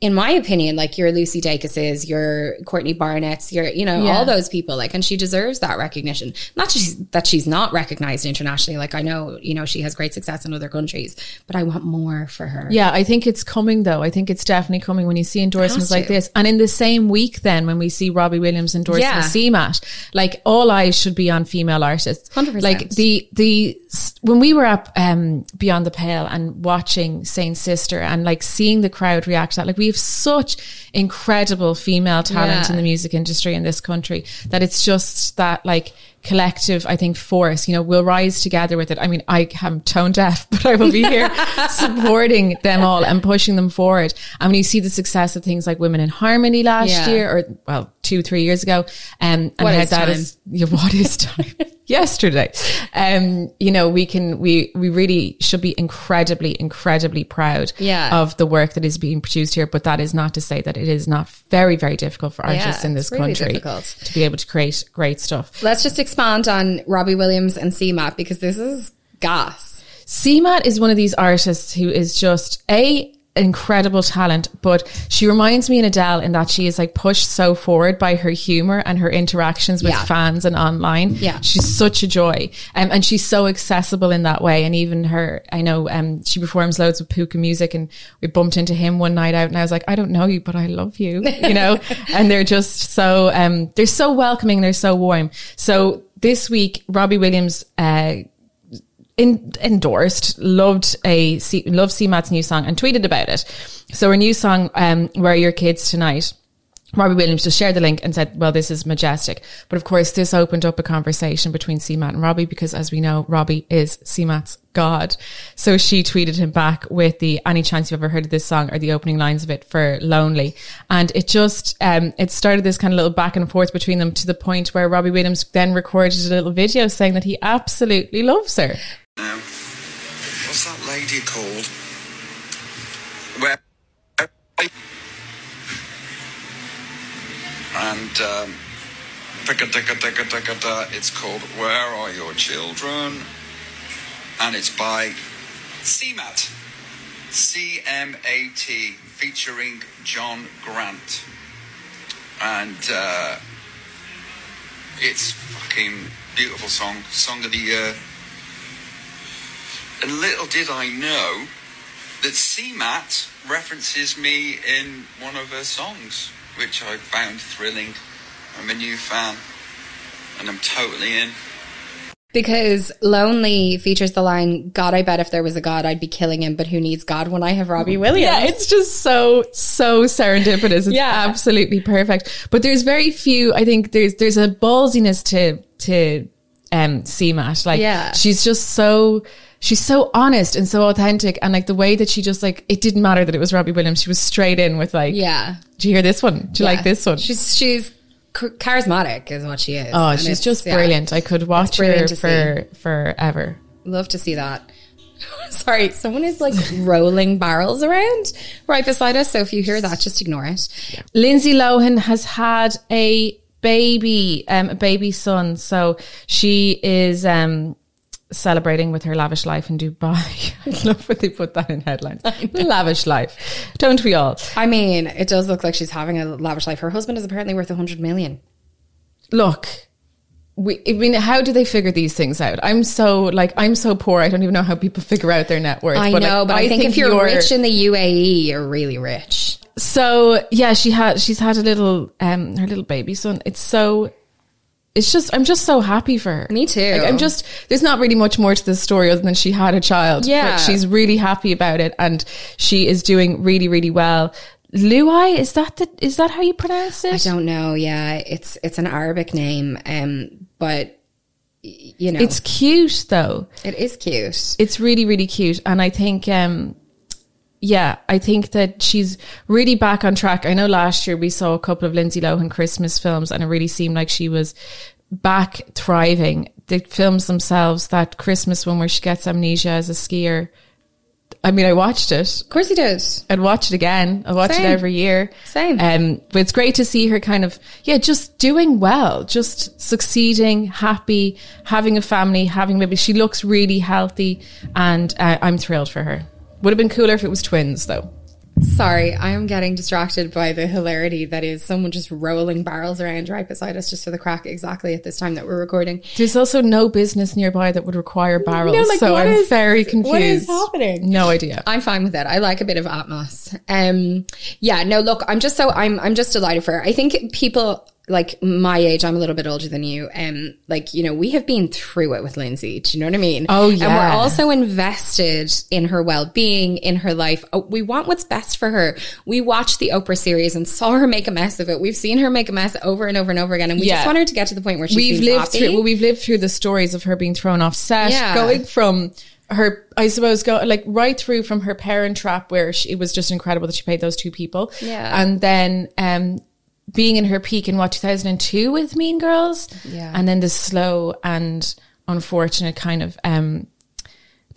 in my opinion, like your Lucy Dacus's, your Courtney Barnett's, your, you know, Yeah. all those people, like, and she deserves that recognition. Not just that she's not recognized internationally. Like, I know, you know, she has great success in other countries, but I want more for her. Yeah, I think it's coming though. I think it's definitely coming when you see endorsements like this. And in the same week then when we see Robbie Williams endorsing Yeah. CMAT, like all eyes should be on female artists. 100%. Like the, the, when we were up, um, Beyond the Pale and watching Saint Sister and like seeing the crowd react to that, like we have such incredible female talent Yeah. in the music industry in this country that it's just that like collective, I think, force. You know, we'll rise together with it. I mean, I am tone deaf, <laughs> but I will be here <laughs> supporting them all and pushing them forward. And when you see the success of things like Women in Harmony last Yeah. year, or well, two, three years ago, um, and What how is that time? is yeah, what is <laughs> time? Yesterday. Um, you know, we can, we, we really should be incredibly, incredibly proud Yeah. of the work that is being produced here. But that is not to say that it is not very, very difficult for artists in this really country difficult. to be able to create great stuff. Let's just expand on Robbie Williams and CMAT because this is gas. CMAT is one of these artists who is just a incredible talent, but she reminds me in Adele in that she is like pushed so forward by her humor and her interactions with Yeah. fans and online. Yeah. She's such a joy. Um, and she's so accessible in that way. And even her, I know, um, she performs loads with Puka music and we bumped into him one night out and I was like, I don't know you, but I love you, you know, <laughs> and they're just so, um, they're so welcoming. They're so warm. So this week, Robbie Williams, uh, in, endorsed, loved a C, loved CMAT's new song and tweeted about it. So her new song, um, "Where Are Your Kids Tonight." Robbie Williams just shared the link and said, "Well, this is majestic." But of course, this opened up a conversation between CMAT and Robbie because, as we know, Robbie is CMAT's god. So she tweeted him back with the "Any chance you've ever heard of this song?" or the opening lines of it for "Lonely," and it just um, it started this kind of little back and forth between them to the point where Robbie Williams then recorded a little video saying that he absolutely loves her. Now. What's that lady called? Where? And um, it's called Where Are Your Children? And it's by CMAT. C M A T, featuring John Grant. And uh, it's fucking beautiful song, song of the year. And little did I know that CMAT references me in one of her songs, which I found thrilling. I'm a new fan, and I'm totally in. Because Lonely features the line, God, I bet if there was a God, I'd be killing him, but who needs God when I have Robbie mm. Williams? Yeah, it's just so so serendipitous. It's Yeah. absolutely perfect. But there's very few. I think there's there's a ballsiness to to um CMAT. Like Yeah. she's just so she's so honest and so authentic, and like the way that she just like it didn't matter that it was Robbie Williams. She was straight in with like, Yeah. do you hear this one? Do you like this one? She's, she's charismatic is what she is. oh, And she's just yeah. brilliant. I could watch her for forever. Love to see that. <laughs> Sorry, someone is like rolling barrels around right beside us. So if you hear that, just ignore it. Lindsay Lohan has had a baby, um, a baby son. So she is um, celebrating with her lavish life in Dubai. <laughs> I love when they put that in headlines. Lavish life, don't we all? I mean, it does look like she's having a lavish life. Her husband is apparently worth a hundred million. Look. We, I mean, how do they figure these things out? I'm so like I'm so poor. I don't even know how people figure out their net worth. I like, know, but I, think, if you're, you're- rich in the UAE, you're really rich. So yeah, she had she's had a little um her little baby son. It's so it's just I'm just so happy for her. Me too. Like, I'm just there's not really much more to the story other than she had a child. Yeah. But she's really happy about it and she is doing really really well. Luai, is that the is that how you pronounce it? I don't know. Yeah, it's it's an Arabic name, um, but you know, It's cute though. it is cute. It's really, really cute. And I think, um, yeah, I think that she's really back on track. I know last year we saw a couple of Lindsay Lohan Christmas films and it really seemed like she was back thriving. The films themselves, that Christmas one where she gets amnesia as a skier. I mean, I watched it. Of course, he did. I'd watch it again. I watch Same. it every year. Same. Um, but it's great to see her kind of, yeah, just doing well, just succeeding, happy, having a family, having maybe she looks really healthy, and uh, I'm thrilled for her. Would have been cooler if it was twins, though. Sorry, I am getting distracted by the hilarity that is someone just rolling barrels around right beside us just for the crack exactly at this time that we're recording. There's also no business nearby that would require barrels, No, like, so I'm is- very confused. what is happening? No idea. I'm fine with it. I like a bit of Atmos. Um, yeah, no, look, I'm just so I'm I'm just delighted for her. I think people like my age, I'm a little bit older than you. Um, like, you know, we have been through it with Lindsay. Do you know what I mean? Oh, yeah. And we're also invested in her well-being, in her life. Oh, we want what's best for her. We watched the Oprah series and saw her make a mess of it. We've seen her make a mess over and over and over again. And we Yeah. just want her to get to the point where she we've lived happy. through well, we've lived through the stories of her being thrown off set Yeah. going from her i suppose go like right through from her parent trap where she, it was just incredible that she paid those two people Yeah. and then um being in her peak in what 2002 with mean girls Yeah. and then the slow and unfortunate kind of um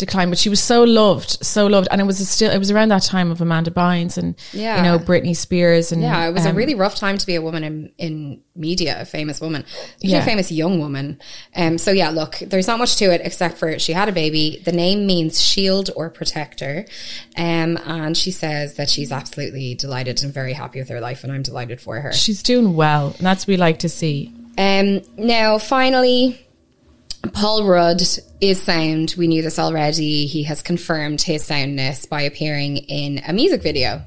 decline but she was so loved so loved and it was still it was around that time of amanda bynes and Yeah. you know britney spears and Yeah, it was um, a really rough time to be a woman in, in media, a famous woman, yeah. A famous young woman. Um, so yeah, look, there's not much to it except for she had a baby. The name means shield or protector. Um, and she says that she's absolutely delighted and very happy with her life, and I'm delighted for her. she's doing well and that's what we like to see Um, now, finally, Paul Rudd is sound. We knew this already. He has confirmed his soundness by appearing in a music video.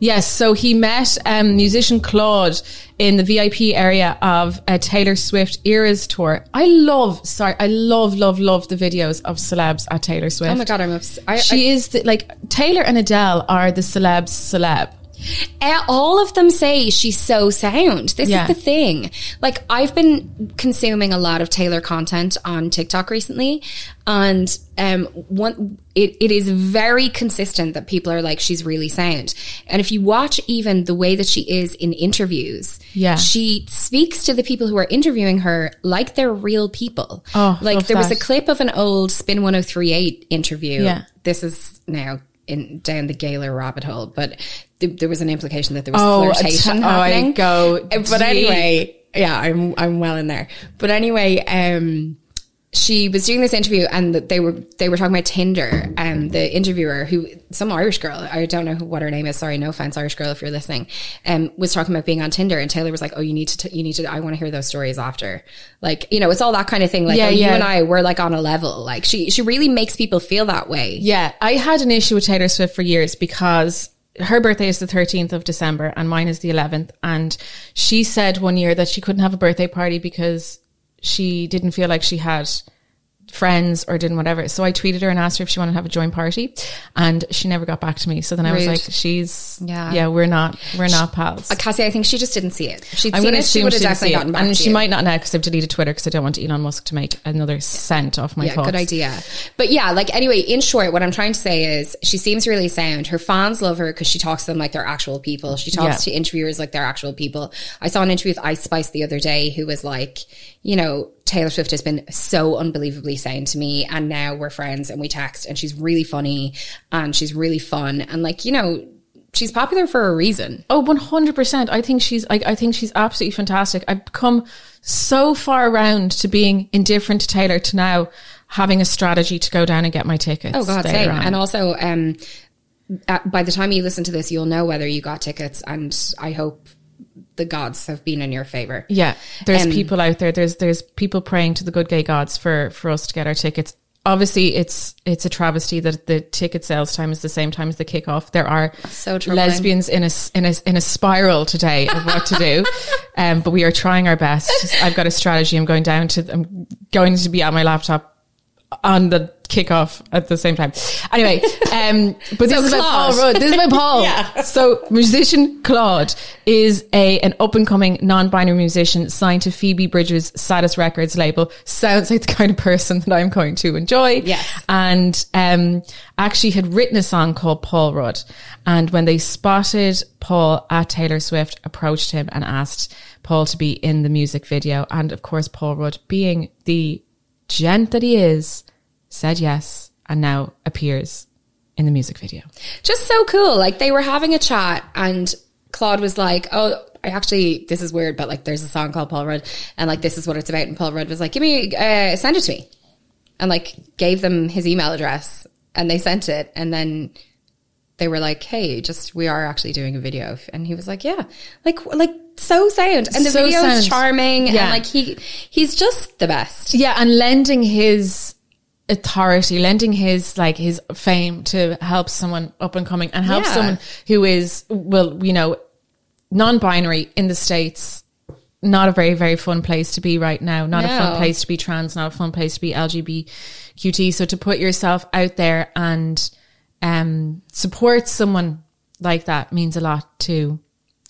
Yes, so he met um, musician Claud in the VIP area of a Taylor Swift Eras tour. I love, sorry, I love, love, love the videos of celebs at Taylor Swift. Oh my god, I'm obs- I, she is the, like Taylor and Adele are the celebs celeb. All of them say she's so sound. This Yeah. is the thing. Like I've been consuming a lot of Taylor content on TikTok recently, and um, one it, it is very consistent that people are like she's really sound. And if you watch even the way that she is in interviews, Yeah. she speaks to the people who are interviewing her like they're real people. Oh, like there was a clip of an old Spin 1038 interview. Yeah. This is now in down the Gaylor rabbit hole, but th- there was an implication that there was Oh, flirtation t- oh, I happening. go But deep. anyway, yeah, I'm I'm well in there. But anyway, um she was doing this interview and they were they were talking about Tinder and the interviewer who some Irish girl I don't know who, what her name is sorry no offense Irish girl if you're listening um was talking about being on Tinder and Taylor was like oh you need to t- you need to I want to hear those stories after like you know it's all that kind of thing like Yeah, oh, you and I we're like on a level like she she really makes people feel that way Yeah, I had an issue with Taylor Swift for years because her birthday is the 13th of December and mine is the 11th. And she said one year that she couldn't have a birthday party because she didn't feel like she had friends or didn't whatever. So I tweeted her and asked her if she wanted to have a joint party and she never got back to me. So then I was like, she's, Yeah. yeah, we're not, we're not pals. Uh, Cassie I think she just didn't see it she'd I'm seen it she would have definitely gotten back And she you. might not now because I've deleted Twitter because I don't want Elon Musk to make another cent off my yeah, thoughts. good idea. But yeah, like anyway, in short, what I'm trying to say is she seems really sound. Her fans love her because she talks to them like they're actual people. She talks Yeah. to interviewers like they're actual people. I saw an interview with Ice Spice the other day who was like, you know, Taylor Swift has been so unbelievably sound to me and now we're friends and we text and she's really funny and she's really fun and like, you know, she's popular for a reason. Oh, 100%. I think she's, I, I think she's absolutely fantastic. I've come so far around to being indifferent to Taylor to now having a strategy to go down and get my tickets. Oh God, same. on. And also, um, uh, by the time you listen to this, you'll know whether you got tickets, and I hope the gods have been in your favor. yeah, there's Um, people out there. There's, there's people praying to the good gay gods for, for us to get our tickets. Obviously, it's it's a travesty that the ticket sales time is the same time as the kickoff. There are So lesbians in a in a in a spiral today of what to do, <laughs> um, but we are trying our best. I've got a strategy. I'm going down to. I'm going to be at my laptop on the kickoff at the same time. Anyway, um, but this is about Paul Rudd. This is about <laughs> Paul. Yeah. So musician Claud is a an up and coming non binary musician signed to Phoebe Bridgers' Saddest Records label. Sounds like the kind of person that I'm going to enjoy. Yes. And um, actually had written a song called Paul Rudd. And when they spotted Paul at Taylor Swift, approached him and asked Paul to be in the music video. And of course, Paul Rudd, being the gent that he is, said yes and now appears in the music video. Just so cool. Like they were having a chat, and Claud was like, "Oh." I actually, this is weird, but like, there's a song called Paul Rudd, and like, this is what it's about. And Paul Rudd was like, "Give me, uh, send it to me," and like, gave them his email address, and they sent it, and then they were like, "Hey, just we are actually doing a video," and he was like, "Yeah, like, like so sound, and the So video is charming, Yeah. and like he, he's just the best." Yeah, and lending his authority, lending his like his fame to help someone up and coming and help Yeah. someone who is well, you know, non-binary in the states not a very very fun place to be right now. Not a fun place to be trans. Not a fun place to be LGBTQT. So to put yourself out there and um, support someone like that means a lot to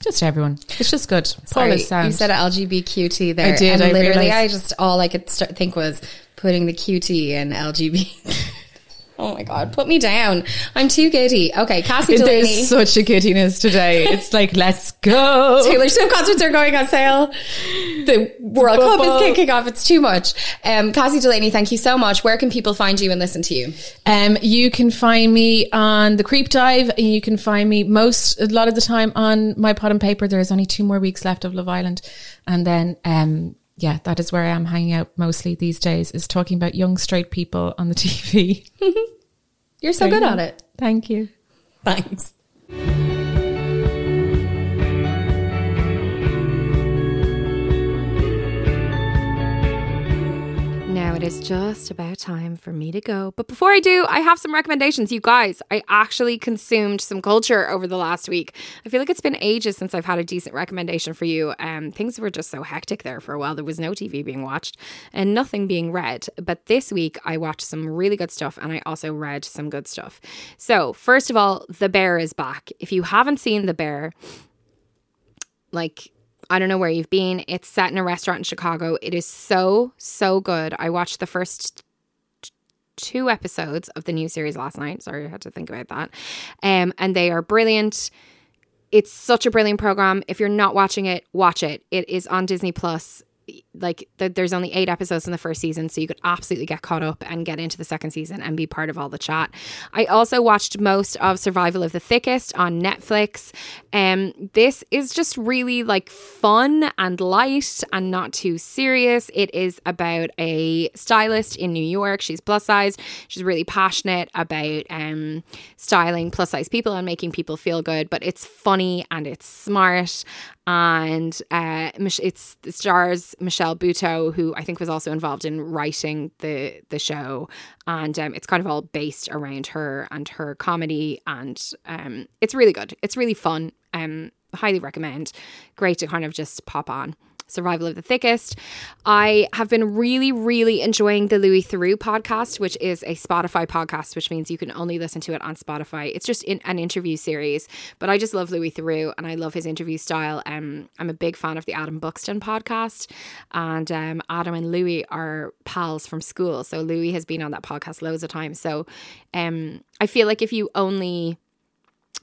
just everyone. It's just good. Sorry, you said LGBTQT there. I did, And I literally, realised. I just all I could start, think was putting the QT in LGBT. Oh my god, put me down. I'm too giddy. Okay, Cassie Delaney. There's such a giddiness today. It's like let's go. Taylor Swift concerts are going on sale. The World Cup is kicking off. It's too much. Um, Cassie Delaney, thank you so much. Where can people find you and listen to you? Um, you can find me on the Creep Dive. and You can find me most a lot of the time on my pot and paper. There is only two more weeks left of Love Island, and then um, yeah, that is where I am hanging out mostly these days. Is talking about young straight people on the <laughs> TV. <laughs> You're so good at it. Thank you. Thanks. Is just about time for me to go. But before I do, I have some recommendations. You guys, I actually consumed some culture over the last week. I feel like it's been ages since I've had a decent recommendation for you. Um, things were just so hectic there for a while. There was no TV being watched and nothing being read. But this week, I watched some really good stuff and I also read some good stuff. So, first of all, The Bear is back. If you haven't seen The Bear, like I don't know where you've been. It's set in a restaurant in Chicago. It is so so good. I watched the first t- two episodes of the new series last night. Sorry, I had to think about that. Um, and they are brilliant. It's such a brilliant program. If you're not watching it, watch it. It is on Disney Plus. Like th- there's only eight episodes in the first season, so you could absolutely get caught up and get into the second season and be part of all the chat. I also watched most of Survival of the Thickest on Netflix. Um, this is just really like fun and light and not too serious. It is about a stylist in New York. She's plus size. She's really passionate about um, styling plus size people and making people feel good. But it's funny and it's smart. And uh, it's it stars Michelle Buteau, who I think was also involved in writing the the show, and um, it's kind of all based around her and her comedy, and um, it's really good. It's really fun. Um, highly recommend. Great to kind of just pop on. Survival of the Thickest. I have been really, really enjoying the Louis Theroux podcast, which is a Spotify podcast, which means you can only listen to it on Spotify. It's just in, an interview series, but I just love Louis Theroux and I love his interview style. Um, I'm a big fan of the Adam Buxton podcast, and um, Adam and Louis are pals from school. So Louis has been on that podcast loads of times. So um, I feel like if you only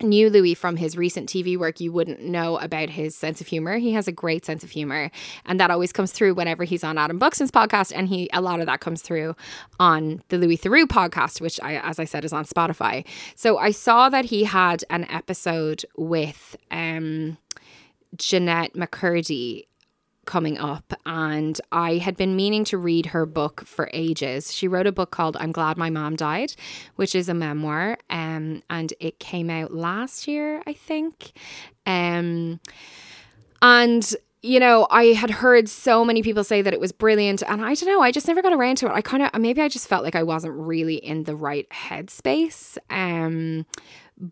knew Louis from his recent TV work, you wouldn't know about his sense of humor. He has a great sense of humor, and that always comes through whenever he's on Adam Buxton's podcast, and he a lot of that comes through on the Louis Theroux podcast, which I, as I said, is on Spotify. So I saw that he had an episode with um, Jennette McCurdy coming up and I had been meaning to read her book for ages. She wrote a book called I'm Glad My Mom Died, which is a memoir um and it came out last year, I think. Um and you know, I had heard so many people say that it was brilliant, and I don't know, I just never got around to it. I kind of maybe I just felt like I wasn't really in the right headspace. Um,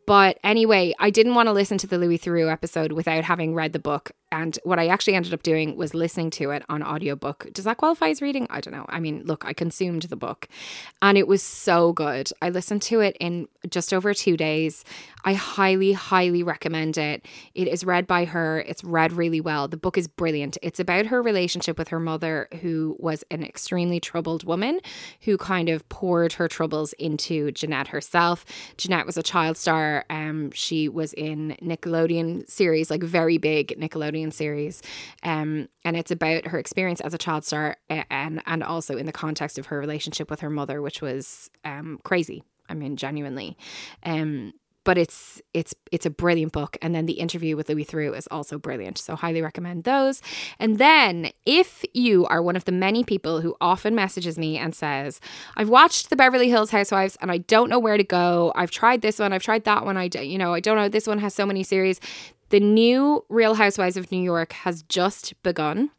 but anyway, I didn't want to listen to the Louis Theroux episode without having read the book. And what I actually ended up doing was listening to it on audiobook. Does that qualify as reading? I don't know. I mean, look, I consumed the book and it was so good. I listened to it in just over two days. I highly, highly recommend it. It is read by her, it's read really well. The book is brilliant. It's about her relationship with her mother, who was an extremely troubled woman who kind of poured her troubles into Jennette herself. Jennette was a child star. Um, she was in Nickelodeon series, like very big Nickelodeon series. Um, and it's about her experience as a child star and and also in the context of her relationship with her mother, which was um crazy. I mean, genuinely. Um, but it's it's it's a brilliant book and then the interview with Louis Theroux is also brilliant so highly recommend those and then if you are one of the many people who often messages me and says I've watched the Beverly Hills Housewives and I don't know where to go I've tried this one I've tried that one I you know I don't know this one has so many series the new Real Housewives of New York has just begun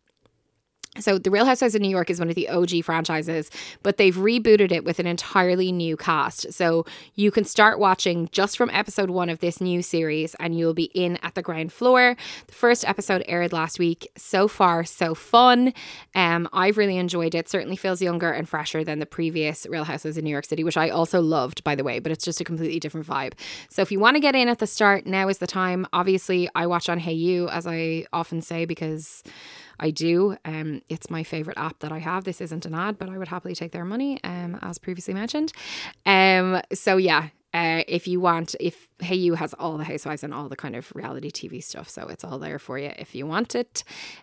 So, The Real Housewives of New York is one of the OG franchises, but they've rebooted it with an entirely new cast. So, you can start watching just from episode one of this new series and you'll be in at the ground floor. The first episode aired last week. So far, so fun. Um, I've really enjoyed it. Certainly feels younger and fresher than the previous Real Housewives of New York City, which I also loved, by the way, but it's just a completely different vibe. So, if you want to get in at the start, now is the time. Obviously, I watch on Hayu, as I often say, because. I do. Um, it's my favorite app that I have. This isn't an ad, but I would happily take their money, um, as previously mentioned. Um, so yeah, uh, if you want, if Hayu has all the housewives and all the kind of reality TV stuff, so it's all there for you if you want it.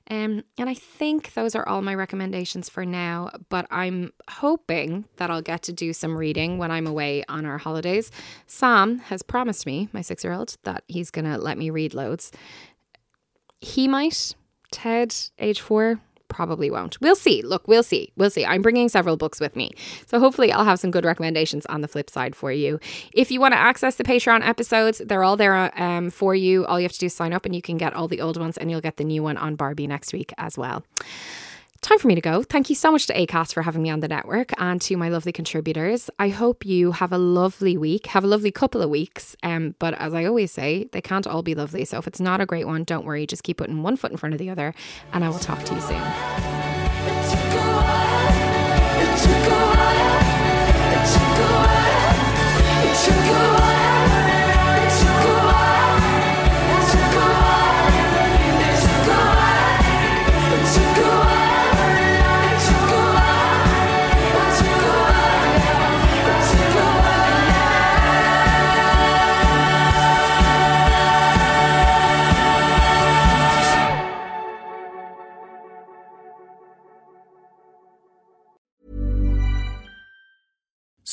Um, and I think those are all my recommendations for now. But I'm hoping that I'll get to do some reading when I'm away on our holidays. Sam has promised me, my six year old, that he's gonna let me read loads. He might. Ted, age four, probably won't. We'll see. Look, we'll see. We'll see. I'm bringing several books with me. So hopefully I'll have some good recommendations on the flip side for you. If you want to access the Patreon episodes, they're all there um, for you. All you have to do is sign up and you can get all the old ones and you'll get the new one on Barbie next week as well. Time for me to go. Thank you so much to Acast for having me on the network and to my lovely contributors. I hope you have a lovely week, have a lovely couple of weeks. Um, but as I always say, they can't all be lovely. So if it's not a great one, don't worry. Just keep putting one foot in front of the other. And I will talk to you soon.